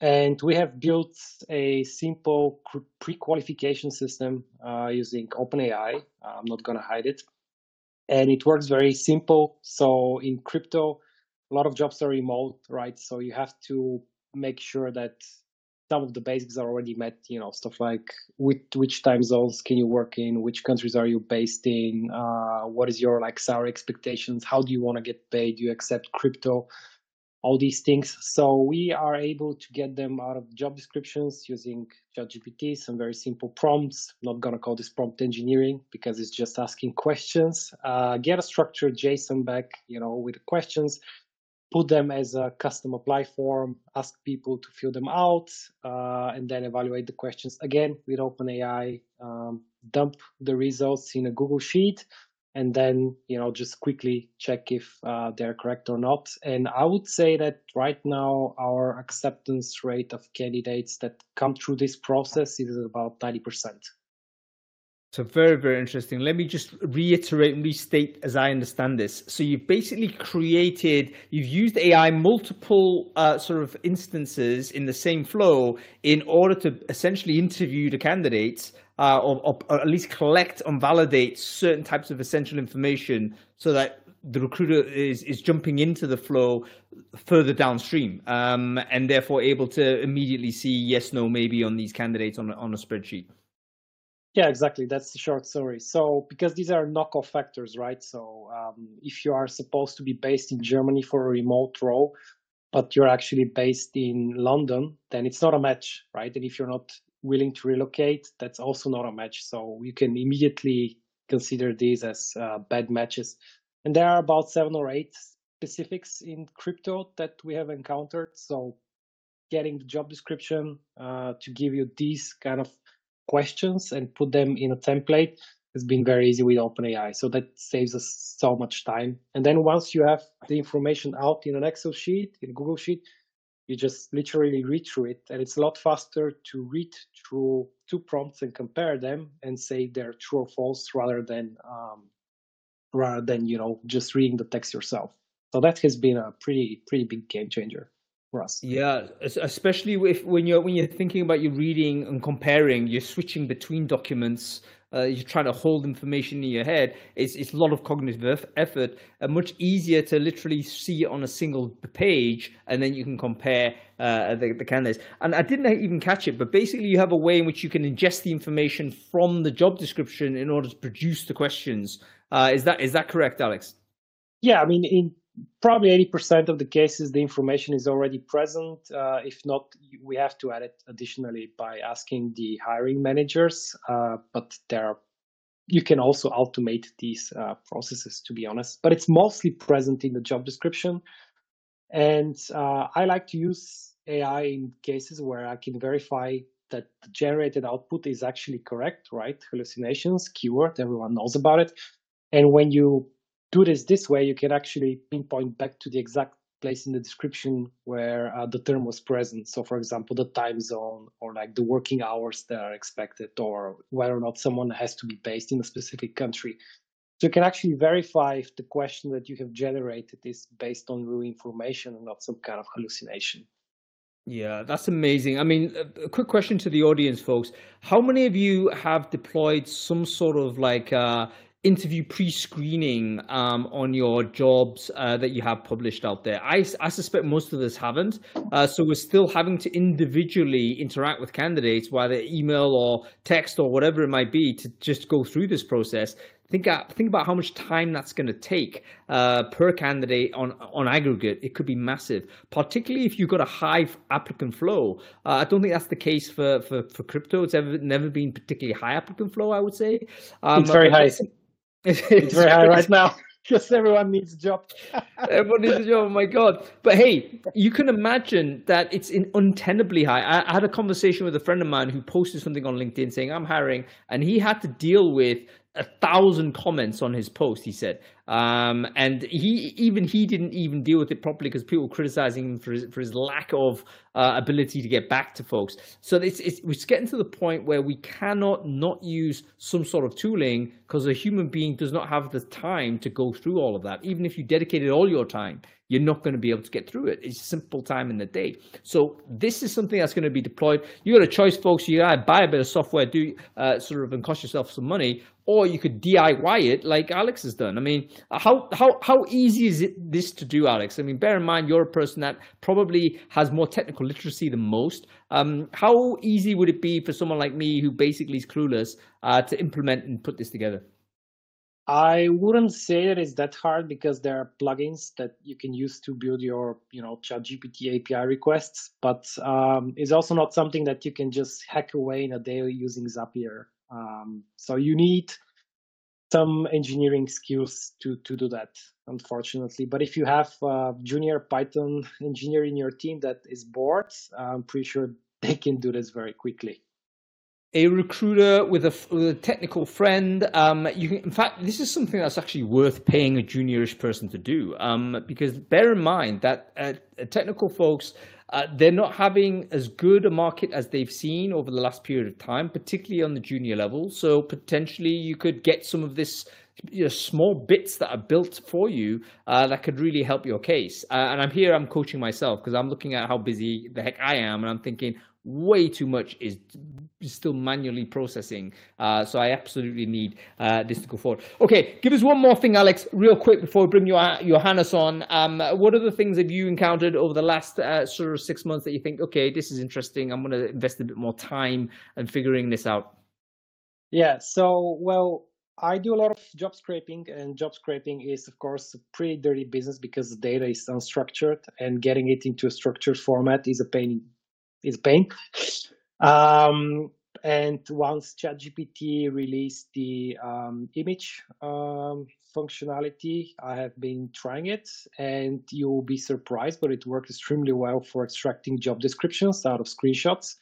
And we have built a simple pre-qualification system uh, using OpenAI. I'm not going to hide it. And it works very simple. So in crypto, a lot of jobs are remote, right? So you have to make sure that some of the basics are already met you know stuff like which which time zones can you work in which countries are you based in uh, what is your like salary expectations how do you want to get paid do you accept crypto all these things. So we are able to get them out of job descriptions using ChatGPT some very simple prompts. I'm not gonna call this prompt engineering because it's just asking questions. Uh, get a structured json back you know with questions. Put them as a custom apply form, ask people to fill them out, uh, and then evaluate the questions. Again with OpenAI, um, dump the results in a Google Sheet, and then you know just quickly check if uh, they're correct or not. And I would say that right now our acceptance rate of candidates that come through this process is about ninety percent. So very, very interesting. Let me just reiterate and restate as I understand this. So you've basically created, you've used AI multiple uh, sort of instances in the same flow in order to essentially interview the candidates uh, or, or, at least collect and validate certain types of essential information so that the recruiter is, is jumping into the flow further downstream um, and therefore able to immediately see yes, no, maybe on these candidates on, on a spreadsheet. Yeah, exactly. That's the short story. So, because these are knockoff factors, right? So, um, if you are supposed to be based in Germany for a remote role, but you're actually based in London, then it's not a match, right? And if you're not willing to relocate, that's also not a match. So, you can immediately consider these as uh, bad matches. And there are about seven or eight specifics in crypto that we have encountered. So, getting the job description uh, to give you these kind of questions and put them in a template has been very easy with OpenAI. So that saves us so much time. And then once you have the information out in an Excel sheet, in Google Sheet, you just literally read through it. And it's a lot faster to read through two prompts and compare them and say they're true or false rather than um, rather than you know just reading the text yourself. So that has been a pretty pretty big game changer for us. Yeah, especially if when you're when you're thinking about your reading and comparing, you're switching between documents. Uh, you're trying to hold information in your head. It's it's a lot of cognitive effort. Uh, much easier to literally see on a single page, and then you can compare uh, the the candidates. And I didn't even catch it, but basically you have a way in which you can ingest the information from the job description in order to produce the questions. Uh, is that is that correct, Alex? Yeah, I mean, in probably 80% of the cases, the information is already present. Uh, if not, we have to add it additionally by asking the hiring managers. Uh, but there are you can also automate these uh, processes, to be honest. But it's mostly present in the job description. And uh, I like to use AI in cases where I can verify that the generated output is actually correct, right? Hallucinations, keyword, everyone knows about it. And when you do this this way, you can actually pinpoint back to the exact place in the description where uh, the term was present. So, for example, the time zone or like the working hours that are expected, or whether or not someone has to be based in a specific country. So you can actually verify if the question that you have generated is based on real information and not some kind of hallucination. Yeah, that's amazing. I mean, a quick question to the audience, folks. How many of you have deployed some sort of like uh, interview pre-screening um, on your jobs uh, that you have published out there. I, I suspect most of us haven't. Uh, so we're still having to individually interact with candidates, whether email or text or whatever it might be, to just go through this process. Think, think about how much time that's going to take uh, per candidate on on aggregate. It could be massive, particularly if you've got a high applicant flow. Uh, I don't think that's the case for, for, for crypto. It's ever never been particularly high applicant flow. I would say um, it's very high. It's, very high right now because everyone needs a job. everyone needs a job. Oh my god! But hey, you can imagine that it's in untenably high. I, I, had a conversation with a friend of mine who posted something on LinkedIn saying I'm hiring, and he had to deal with a thousand comments on his post. He said, um, and he even he didn't even deal with it properly because people were criticizing him for his, for his lack of uh, ability to get back to folks. So it's, it's it's getting to the point where we cannot not use some sort of tooling because a human being does not have the time to go through all of that. Even if you dedicated all your time, you're not going to be able to get through it. It's simple time in the day. So this is something that's going to be deployed. You got a choice, folks. You gotta buy a bit of software, do uh, sort of, and cost yourself some money, or you could DIY it like Alex has done. I mean, how how how easy is it this to do, Alex? I mean, bear in mind you're a person that probably has more technical literacy than most. Um, how easy would it be for someone like me who basically is clueless uh, to implement and put this together? I wouldn't say that it's that hard because there are plugins that you can use to build your, you know, ChatGPT API requests. But um, it's also not something that you can just hack away in a day using Zapier. Um, so you need some engineering skills to to do that, unfortunately. But if you have a junior Python engineer in your team that is bored, I'm pretty sure they can do this very quickly a recruiter with a, with a technical friend. Um, you can, in fact, this is something that's actually worth paying a juniorish person to do. Um, because bear in mind that uh, technical folks, uh, they're not having as good a market as they've seen over the last period of time, particularly on the junior level. So potentially you could get some of this you know, small bits that are built for you uh, that could really help your case. Uh, and I'm here, I'm coaching myself because I'm looking at how busy the heck I am, and I'm thinking, way too much is still manually processing. Uh, so I absolutely need uh, this to go forward. Okay, give us one more thing, Alex, real quick before we bring your Johannes on. Um, what are the things have you encountered over the last uh, sort of six months that you think, okay, this is interesting. I'm going to invest a bit more time and figuring this out. Yeah. So well. I do a lot of job scraping, and job scraping is, of course, a pretty dirty business because the data is unstructured, and getting it into a structured format is a pain is pain. Um, and once ChatGPT released the um, image um, functionality, I have been trying it, and you'll be surprised, but it worked extremely well for extracting job descriptions out of screenshots.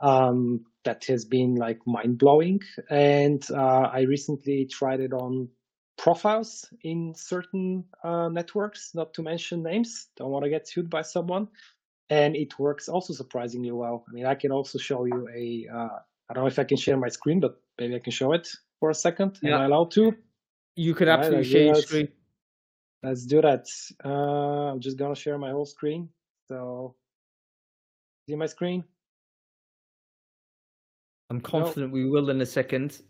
Um, that has been like mind blowing. And uh, I recently tried it on profiles in certain uh, networks, not to mention names. Don't want to get sued by someone and it works also surprisingly well. I mean, I can also show you a. Uh, I don't know if I can share my screen, but maybe I can show it for a second. Yeah. Am I allowed to? You can absolutely right, share your screen. Let's do that. Uh, I'm just gonna share my whole screen. So, see my screen? I'm confident no. we will in a second.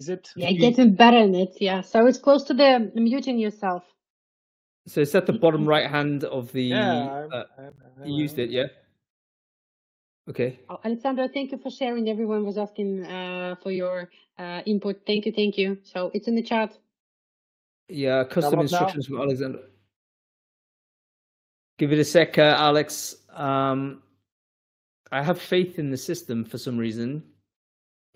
Is it? Yeah, getting better in it. Yeah. So it's close to the muting yourself. So it's at the bottom right hand of the. Yeah, uh, you used it, yeah. Okay. Oh, Alexandra, thank you for sharing. Everyone was asking uh, for your uh, input. Thank you, thank you. So it's in the chat. Yeah, custom instructions now? from Alexander. Give it a sec, uh, Alex. Um, I have faith in the system for some reason.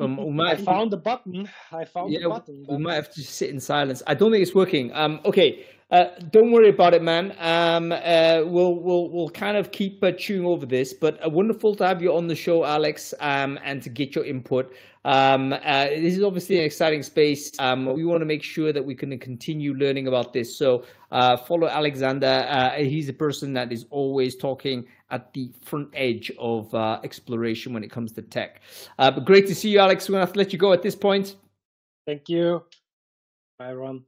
Um, we I might have to- found the button. I found yeah, the button. we might have to sit in silence. I don't think it's working. Um, okay, uh, don't worry about it, man. Um, uh, we'll we'll we'll kind of keep uh, chewing over this. But uh, wonderful to have you on the show, Alex, um, and to get your input. Um, uh, this is obviously an exciting space. Um, we want to make sure that we can continue learning about this. So uh, follow Alexander. He's a person that is always talking at the front edge of exploration when it comes to tech. But great to see you, Alex. We're gonna have to let you go at this point. Thank you. Bye, everyone.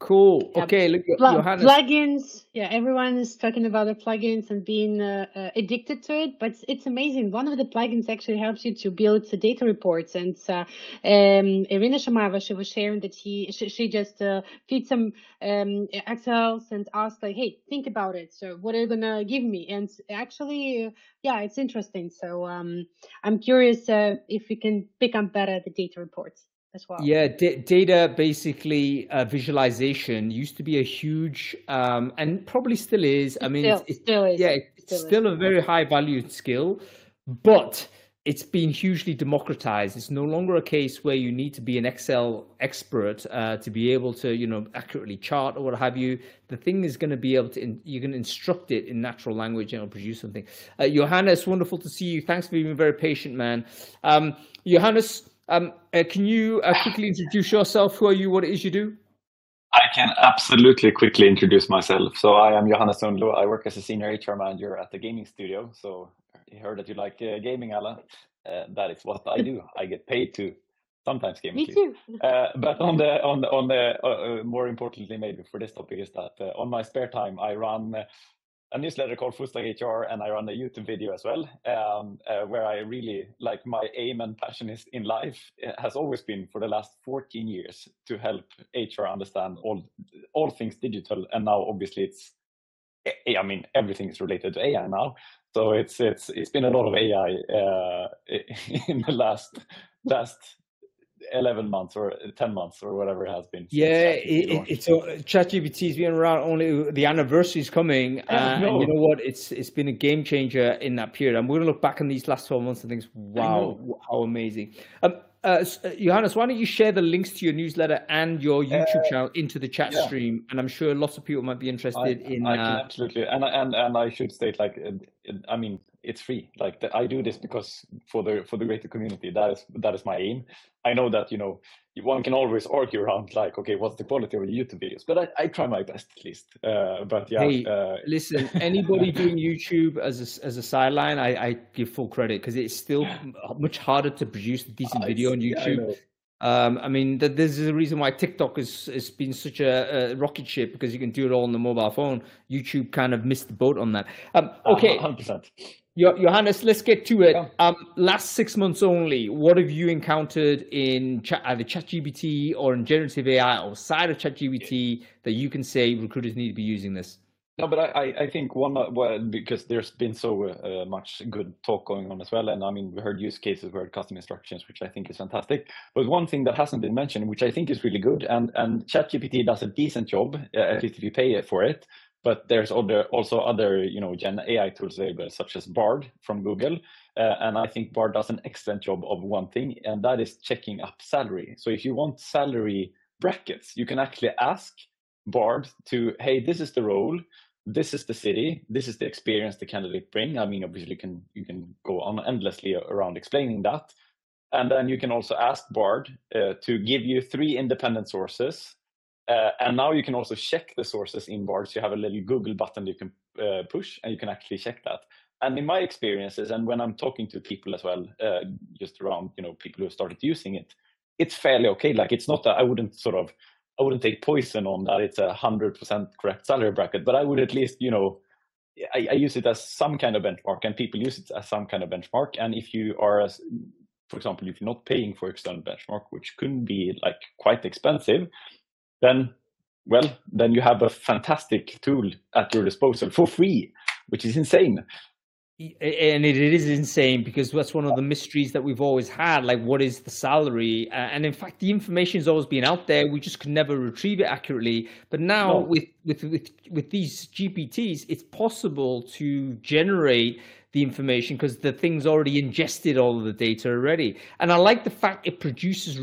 Cool. Yeah, Okay, look, Pl- Johannes. plugins. Yeah everyone is talking about the plugins and being uh, uh, addicted to it but it's amazing. One of the plugins actually helps you to build the data reports and uh, um, Irina Shamaeva she was sharing that he she, she just uh, feed some um, excels and asked like hey think about it. So what are you gonna give me? And actually uh, yeah it's interesting. So um, i'm curious uh, if we can pick up better the data reports as well Yeah, da- data basically uh, visualization used to be a huge, um, and probably still is. I mean, still, it's, it's, still is yeah, it's still is. still a very high valued skill, but it's been hugely democratized. It's no longer a case where you need to be an Excel expert uh, to be able to, you know, accurately chart or what have you. The thing is going to be able to, in, you can instruct it in natural language and it'll produce something. Uh, Johannes, wonderful to see you. Thanks for being very patient, man. Um, Johannes, um, uh, can you uh, quickly introduce yourself? Who are you? What it is you do? I can absolutely quickly introduce myself. So I am Johannes Sundlo. I work as a senior HR manager at the gaming studio. So I heard that you like uh, gaming, Alan. Uh, that is what I do. I get paid to sometimes game me too. too Uh, but on the on the on the uh, uh, more importantly maybe for this topic is that uh, on my spare time I run uh, a newsletter called Fullstack HR and I run a YouTube video as well um, uh, where I really like my aim and passion is in life uh, has always been for the last 14 years to help HR understand all all things digital and now obviously it's I I mean everything is related to AI now. So it's it's it's been a lot of AI uh, in the last last 11 months or 10 months or whatever it has been. Yeah, ChatGPT it, it's uh, ChatGPT's been around only the anniversary is coming, uh, and you know. what? It's it's been a game changer in that period. And we're gonna look back on these last twelve months and think, wow, how amazing. Um, uh, uh, Johannes, why don't you share the links to your newsletter and your YouTube channel into the chat yeah. stream? And I'm sure lots of people might be I, interested in. I Uh, absolutely, and I- and and I should state like, uh, I mean, it's free. Like I do this because for the for the greater community. That is that is my aim. I know that you know one can always argue around like, okay, what's the quality of the YouTube videos? But I, I try my best at least. Uh, but yeah, Hey, uh, Listen, anybody doing YouTube as a, as a sideline, I, I give full credit because it's still much harder to produce a decent I video on I YouTube. know. Um, I mean, th- there's a reason why TikTok has, has been such a, a rocket ship because you can do it all on the mobile phone. YouTube kind of missed the boat on that. Um, okay, hundred percent. Jo- Johannes, let's get to it. Yeah. Um, last six months only, what have you encountered in chat, either ChatGPT or in generative AI outside of ChatGPT that you can say recruiters need to be using this? No, but I, I- think one uh, well, because there's been so uh, much good talk going on as well, and I mean we heard use cases where custom instructions, which I think is fantastic. But one thing that hasn't been mentioned, which I think is really good, and and ChatGPT does a decent job, uh, at least if you pay for it. But there's other also other you know Gen AI tools available, such as Bard from Google, uh, and I think Bard does an excellent job of one thing, and that is checking up salary. So if you want salary brackets, you can actually ask Bard to, hey, this is the role. This is the city. This is the experience the candidate bring. I mean obviously you can you can go on endlessly around explaining that. And then you can also ask bard uh, to give you three independent sources uh, and now you can also check the sources in bard so you have a little google button you can uh, push and you can actually check that. And in my experiences and when i'm talking to people as well uh, just around you know people who have started using it it's fairly okay. Like it's not that i wouldn't sort of I wouldn't take poison on that it's a hundred percent correct salary bracket, but I would at least, you know, I, I, use it as some kind of benchmark, and people use it as some kind of benchmark. And if you are, as, for example, if you're not paying for external benchmark, which can be like quite expensive, then well, then you have a fantastic tool at your disposal for free, which is insane. And it, is insane because that's one of the mysteries that we've always had like what is the salary? Uh, and in fact the information has always been out there. We just could never retrieve it accurately. But now No. with, with with with these gpts it's possible to generate the information because the thing's already ingested all of the data already. And I like the fact it produces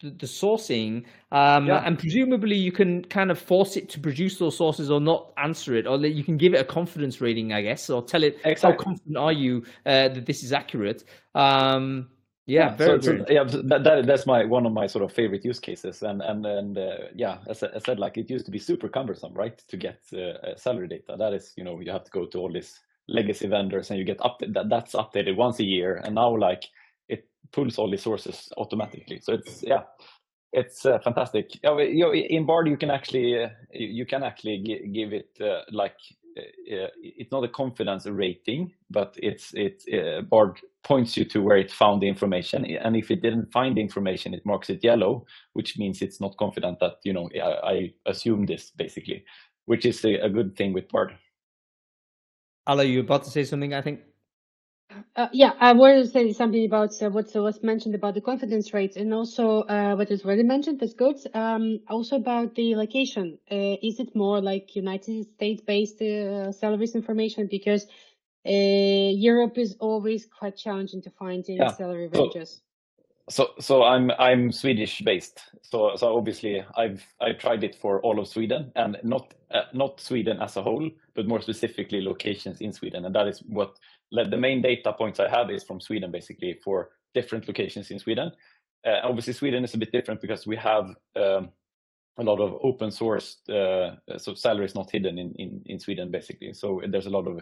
the sourcing, um, yeah. and presumably you can kind of force it to produce those sources or not answer it, or that you can give it a confidence rating, I guess, or tell it exactly. how confident are you uh, that this is accurate. Um, yeah, yeah, very, so, so, yeah that, that, that's my one of my sort of favorite use cases, and and and uh, yeah, as I said, like it used to be super cumbersome, right, to get uh, salary data. That is, you know, you have to go to all these legacy vendors, and you get up that that's updated once a year, and now like it pulls all the sources automatically. So it's yeah, it's uh, fantastic. In Bard, you can actually uh, you can actually give it uh, like uh, it's not a confidence rating, but it's it uh, Bard points you to where it found the information, and if it didn't find the information, it marks it yellow, which means it's not confident that you know I, I assume this basically, which is a, a good thing with Bard. Alla, you about to say something? I think. Uh, yeah, I wanted to say something about uh, what was mentioned about the confidence rates and also uh, what was already mentioned, that's good. Um, also about the location. Uh, is it more like United States based uh, salaries information? Because uh, Europe is always quite challenging to find in yeah. salary ranges. So, so so I'm I'm Swedish based. So, so obviously I've I've tried it for all of Sweden and not not Sweden as a whole, but more specifically locations in Sweden, and that is what the main data points I have is from Sweden, basically for different locations in Sweden. Uh, obviously, Sweden is a bit different because we have um, a lot of open source, uh, so salary is not hidden in, in, in Sweden, basically. So there's a lot of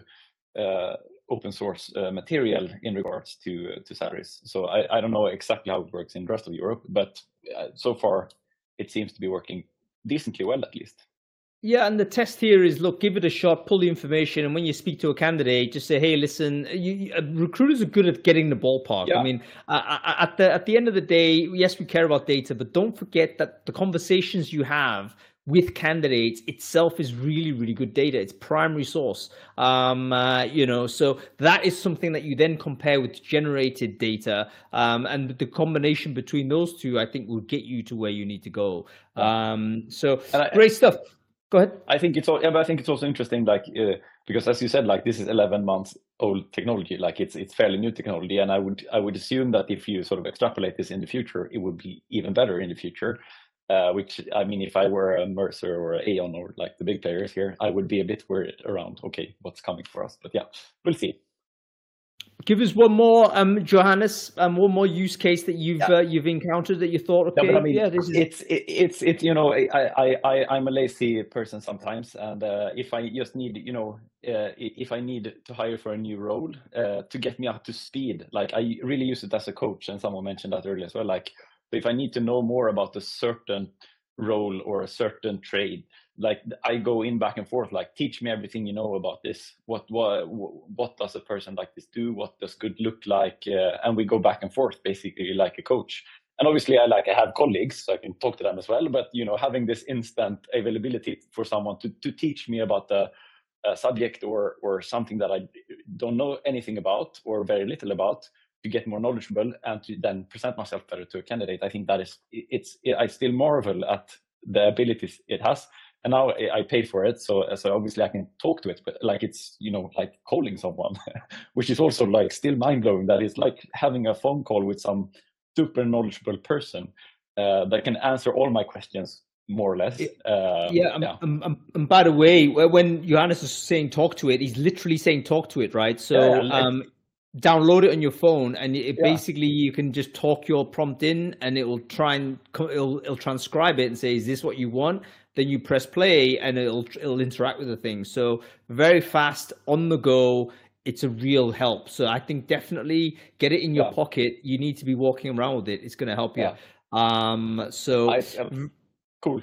uh, open source uh, material in regards to to salaries. So I, I don't know exactly how it works in the rest of Europe, but uh, so far it seems to be working decently well, at least. Yeah, and the test here is look, give it a shot, pull the information, and when you speak to a candidate, just say, "Hey, listen, you, uh, recruiters are good at getting the ballpark." Yeah. I mean, uh, at the at the end of the day, yes, we care about data, but don't forget that the conversations you have with candidates itself is really really good data. It's primary source. Um, uh, you know so that is something that you then compare with generated data. Um, and the combination between those two i think will get you to where you need to go. Um, so I, great stuff. Go ahead. I think it's all, yeah, but I think it's also interesting, like uh, because as you said, like this is 11 months old technology, like it's it's fairly new technology, and I would I would assume that if you sort of extrapolate this in the future, it would be even better in the future. Uh, which I mean, if I were a Mercer or a Aon or like the big players here, I would be a bit worried around okay, what's coming for us. But yeah, we'll see. Give us one more, um, Johannes, um, one more use case that you've yeah. uh, you've encountered that you thought, okay, yeah, I mean, yeah this is it's it, it's it. You know, I I I am a lazy person sometimes, and uh, if I just need, you know, uh, if I need to hire for a new role uh, to get me up to speed, like I really use it as a coach, and someone mentioned that earlier as well. Like, if I need to know more about a certain role or a certain trade, like I go in back and forth, like teach me everything you know about this. What what what does a person like this do? What does good look like? Uh, and we go back and forth, basically like a coach. And obviously, I like I have colleagues, so I can talk to them as well. But you know, having this instant availability for someone to to teach me about the subject or or something that I don't know anything about or very little about to get more knowledgeable and to then present myself better to a candidate. I think that is it's I still marvel at the abilities it has and now I paid for it, so so obviously I can talk to it, but like it's you know like calling someone, which is also like still mind blowing. That it's like having a phone call with some super knowledgeable person uh, that can answer all my questions more or less. Uh, yeah, um, yeah. Um, um, and by the way, when Johannes is saying talk to it, he's literally saying talk to it, right? So yeah, um, download it on your phone, and it yeah. basically you can just talk your prompt in, and it will try and it'll, it'll transcribe it and say, "Is this what you want?" then you press play and it'll it'll interact with the thing. So very fast on the go. It's a real help. So I think definitely get it in your yeah. pocket. You need to be walking around with it. It's going to help you. Yeah. Um. So I, um, cool.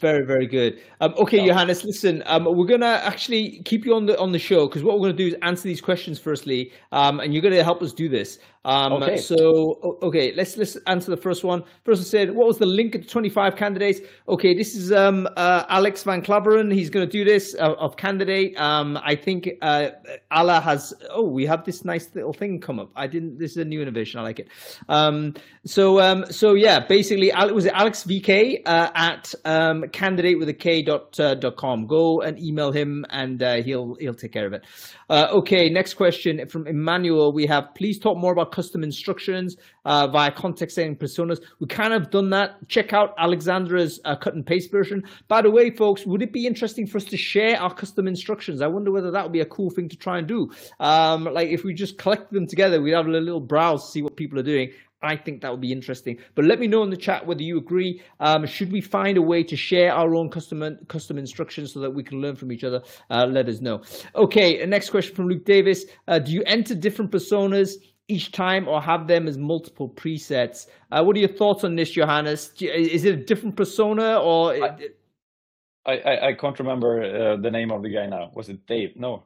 Very, very good. Um, okay, no. Johannes, listen, um, we're gonna actually keep you on the on the show because what we're gonna do is answer these questions firstly, um, and you're gonna help us do this. Um, okay. So, okay, let's let's answer the first one. First, one said, what was the link of 25 candidates? Okay, this is um, uh, Alex Van Klaveren. He's going to do this uh, of Kandidate. Um, I think uh, Alla has. Oh, we have this nice little thing come up. I didn't. This is a new innovation. I like it. Um, so, um, so yeah, basically, it was Alex VK uh, at um, Kandidate with a K dot, uh, dot com. Go and email him, and uh, he'll he'll take care of it. Uh, okay, next question from Emmanuel. We have please talk more about custom instructions uh, via context setting personas. We kind of done that. Check out Alexandra's uh, cut and paste version. By the way, folks, would it be interesting for us to share our custom instructions? I wonder whether that would be a cool thing to try and do. Um, like if we just collect them together, we'd have a little browse, see what people are doing. I think that would be interesting. But let me know in the chat whether you agree. Um, should we find a way to share our own custom custom instructions so that we can learn from each other? Uh, let us know. Okay, next question from Luke Davis. Uh, do you enter different personas each time or have them as multiple presets? Uh, what are your thoughts on this, Johannes? Is it a different persona or? I, I, I can't remember uh, the name of the guy now. Was it Dave? No.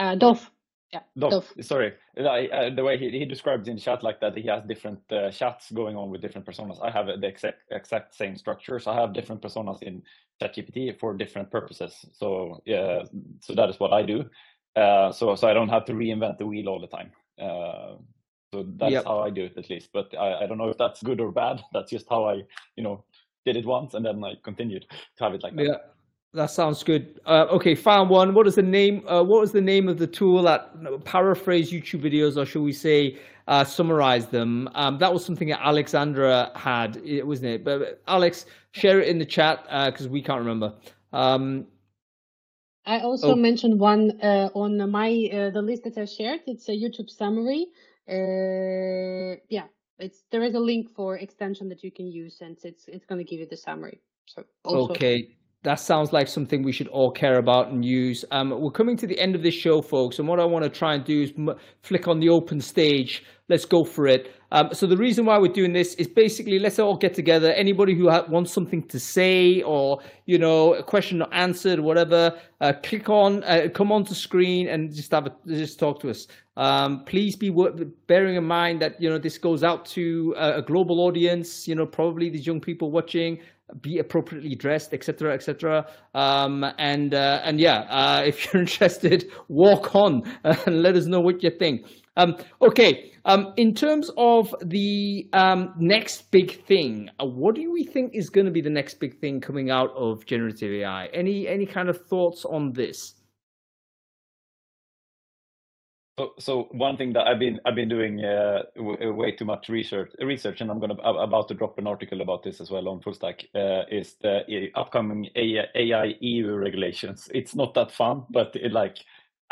Uh, Dov. Yeah, Dov. Sorry, I, uh, the way he, he described in chat like that, he has different uh, chats going on with different personas. I have the exact exact same structure, so I have different personas in ChatGPT for different purposes. So yeah, so that is what I do. Uh, so so I don't have to reinvent the wheel all the time. Uh, so that's yep. how I do it at least. But I, I don't know if that's good or bad. That's just how I you know did it once and then I continued to have it like that. Yeah. That sounds good. Uh, okay, found one. What is the name? Uh, what was the name of the tool that paraphrase YouTube videos, or should we say, uh, summarize them? Um, that was something that Alexandra had, wasn't it? But Alex, share it in the chat because uh, we can't remember. Um, I also oh. mentioned one uh, on my uh, the list that I shared. It's a YouTube summary. yeah, it's there is a link for extension that you can use, and it's it's going to give you the summary. So also, okay that sounds like something we should all care about and use. Um, we're coming to the end of this show, folks, and what I want to try and do is m- flick on the open stage. Let's go for it. Um, so the reason why we're doing this is basically let's all get together. Anybody who ha- wants something to say or you know a question not answered, whatever, uh, click on, uh, come onto screen and just have a, just talk to us. Um, please be bearing in mind that you know this goes out to a, a global audience. You know, probably these young people watching be appropriately dressed, etc., etc. Um, and uh, and yeah, uh, if you're interested, walk on and let us know what you think. Um, okay, um, in terms of the um, next big thing, uh, what do we think is going to be the next big thing coming out of generative AI? Any any kind of thoughts on this? So, so one thing that I've been I've been doing uh, uh way too much research research, and I'm gonna about to drop an article about this as well on Fullstack. Uh, is the upcoming AI, AI, EU regulations? It's not that fun, but it, like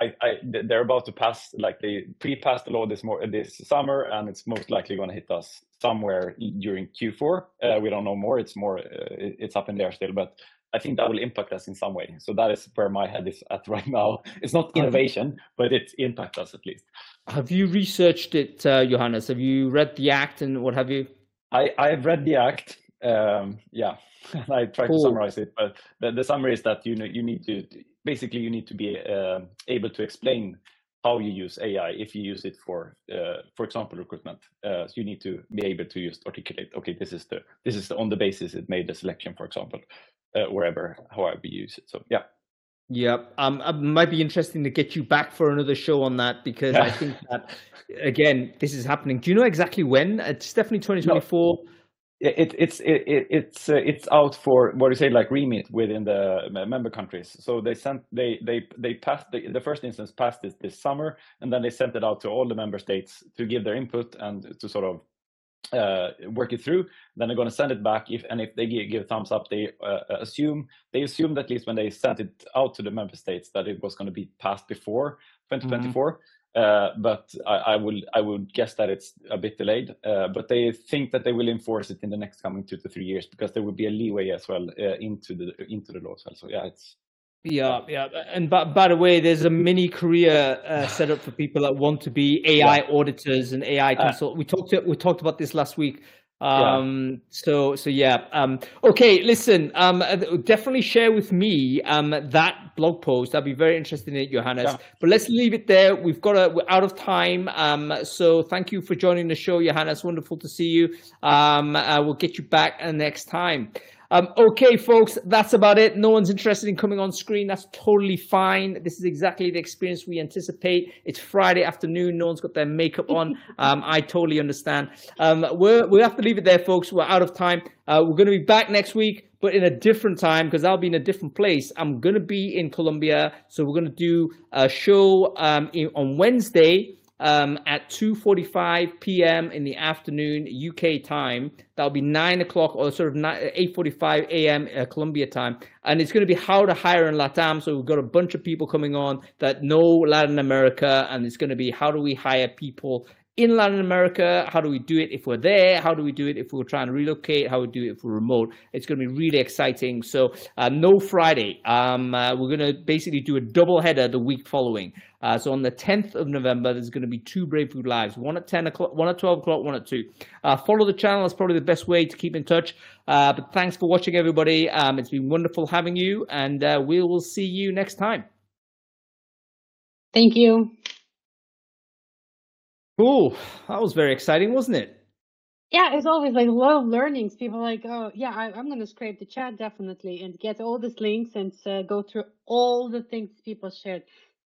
I, I, they're about to pass like they pre-passed the law this more this summer, and it's most likely going to hit us somewhere during Q4. Uh, we don't know more. It's more uh, it's up in there still, but I think that will impact us in some way. So that is where my head is at right now. It's not innovation, but it impacts us at least. Have you researched it, uh, Johannes? Have you read the act and what have you? I I have read the act. Um, yeah, I tried cool. to summarize it, but the, the summary is that you know you need to basically you need to be uh, able to explain how you use AI if you use it for, uh, for example, recruitment. Uh, so you need to be able to just articulate, okay, this is the this is the, on the basis it made the selection, for example uh, wherever, however you use it. So yeah. Yeah, Um, it might be interesting to get you back for another show on that because I think that again, this is happening. Do you know exactly when? It's definitely 2024. No. It, it's it, it's uh, it's out for what do you say like remit within the member countries. So they sent they they they passed the, the first instance passed this this summer, and then they sent it out to all the member states to give their input and to sort of uh, work it through. Then they're going to send it back. If and if they give, give a thumbs up, they uh, assume they assumed at least when they sent it out to the member states that it was going to be passed before 2024. Mm-hmm. Uh, but I, I will I would guess that it's a bit delayed. Uh, but they think that they will enforce it in the next coming two to three years because there will be a leeway as well uh, into the into the law as well. So yeah, it's yeah, yeah. And by, by the way, there's a mini career uh, set up for people that want to be AI yeah. auditors and AI uh, consult. Uh, we talked we talked about this last week. Um, yeah. so so yeah. Um, okay, listen. Um, uh, definitely share with me um that blog post. I'd be very interested in it, Johannes. Yeah. But let's leave it there. We've got a we're out of time. Um, so thank you for joining the show, Johannes. Wonderful to see you. Um, uh, we'll get you back next time. Um, okay, folks, that's about it. No one's interested in coming on screen. That's totally fine. This is exactly the experience we anticipate. It's Friday afternoon. No one's got their makeup on. Um, I totally understand. Um, we're, we have to leave it there, folks. We're out of time. Uh, we're going to be back next week, but in a different time because I'll be in a different place. I'm going to be in Colombia. So we're going to do a show um, in, on Wednesday um, at 2:45 p.m. in the afternoon UK time. That'll be nine o'clock or sort of 8:45 a.m. Uh, Colombia time, and it's going to be how to hire in LATAM. So we've got a bunch of people coming on that know Latin America, and it's going to be how do we hire people in Latin America? How do we do it if we're there? How do we do it if we're trying to relocate? How do we do it if we're remote? It's going to be really exciting. So uh, no Friday. Um, uh, we're going to basically do a double header the week following. Uh, so on the 10th of November, there's going to be two Brainfood Lives, one at 10 o'clock, one at 12 o'clock, one at 2. Uh, follow the channel. That's probably the best way to keep in touch. Uh, but thanks for watching, everybody. Um, it's been wonderful having you, and uh, we will see you next time. Thank you. Cool. That was very exciting, wasn't it? Yeah, it's always like a lot of learnings. People are like, oh, yeah, I, am going to scrape the chat definitely and get all these links and uh, go through all the things people shared.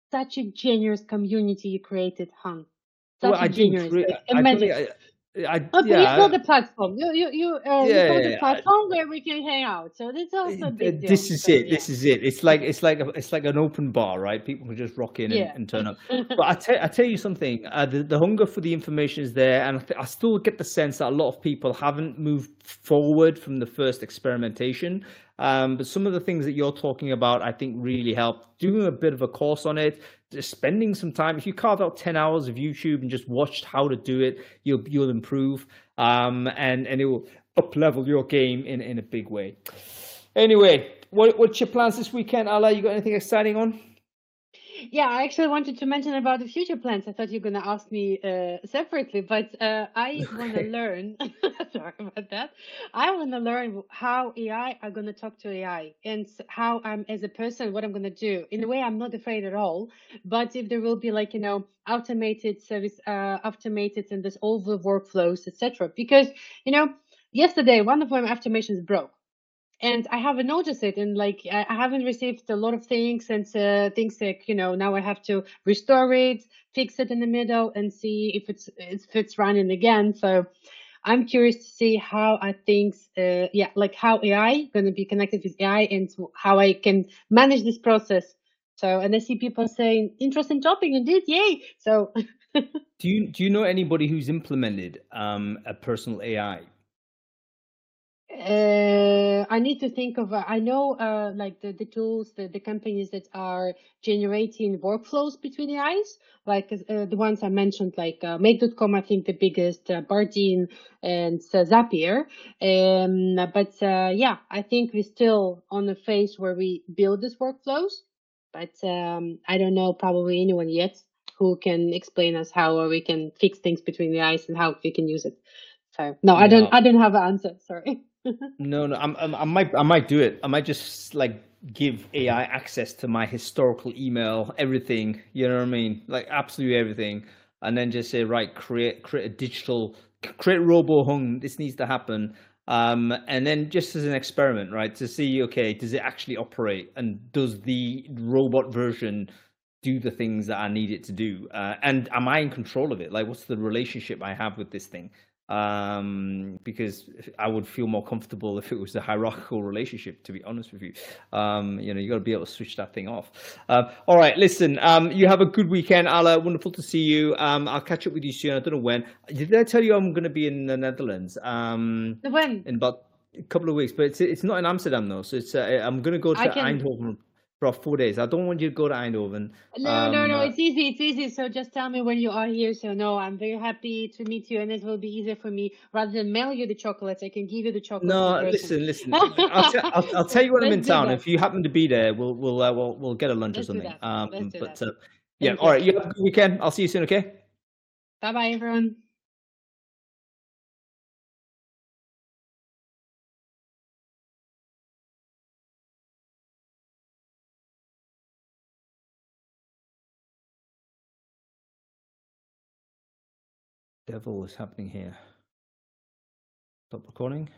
Such a generous community you created, Hung. Such well, a I generous. Re- like, I imagine. I, I, Oh, but yeah, you built a platform. You you you, uh, you Yeah, built yeah, a platform where we can hang out. So that's also a big deal. this is So, it. yeah. This is it. It's like it's like a, it's like an open bar, right? People can just rock in and, and turn up. But I tell I tell you something. Uh, the the hunger for the information is there, and I, th- I still get the sense that a lot of people haven't moved forward from the first experimentation. Um, but some of the things that you're talking about, I think, really helped. Doing a bit of a course on it, just spending some time. If you carve out ten hours of YouTube and just watched how to do it, you'll you'll improve. Um, and and it will up level your game in in a big way. Anyway, what what's your plans this weekend, Alla? You got anything exciting on? Yeah, I actually wanted to mention about the future plans. I thought you were going to ask me uh, separately, but uh, I want to learn. Sorry about that. I want to learn how AI are going to talk to AI and how I'm as a person, what I'm going to do. In a way, I'm not afraid at all. But if there will be like you know automated service, uh, automated and there's all the workflows, etc. Because you know, yesterday one of my automations broke and I haven't noticed it, and like I I haven't received a lot of things, and uh, things like you know now I have to restore it, fix it in the middle, and see if it's if it's running again. So I'm curious to see how I think, uh, yeah, like how AI going to be connected with AI, and how I can manage this process. So and I see people saying interesting topic indeed, yay! So Do you do you know anybody who's implemented um, a personal AI? Uh, I need to think of. Uh, I know, uh, like the, the tools, the, the companies that are generating workflows between AIs, like uh, the ones I mentioned, like uh, Make.com, I think the biggest, uh, Bardeen and Zapier. Um, but uh, yeah, I think we're still on the phase where we build these workflows, but um, I don't know probably anyone yet who can explain us how we can fix things between the AIs and how we can use it. So no, I don't. I don't have an answer. Sorry. No, no. I'm, I'm, I might I might do it. I might just like give AI access to my historical email, everything. You know what I mean? Like absolutely everything, and then just say right, create create a digital, create Robo Hung. This needs to happen. Um, and then just as an experiment, right, to see okay, does it actually operate, and does the robot version do the things that I need it to do? Uh, and am I in control of it? Like, what's the relationship I have with this thing? Um because i would feel more comfortable if it was a hierarchical relationship to be honest with you. Um you know you got to be able to switch that thing off. Uh, all right listen um you have a good weekend Alla. wonderful to see you. Um i'll catch up with you soon. I don't know when. Did i tell you i'm going to be in the netherlands? Um When? in about a couple of weeks but it's it's not in amsterdam though so it's uh, i'm going to go to can- eindhoven for four days i don't want you to go to eindhoven No, no, Um, no. uh, It's easy. It's easy. So just tell me when you are here. So no, I'm very happy to meet you, and it will be easier for me rather than mail you the chocolates. I can give you the chocolates. No, listen, listen. I'll, t- I'll, I'll tell you when I'm in town. that. If you happen to be there, we'll we'll uh, we'll we'll get a lunch Let's or something. Um, but uh, yeah, Thank all right. You have a good weekend. I'll see you soon. Okay. Bye, bye, everyone. Devil is happening here. Stop recording.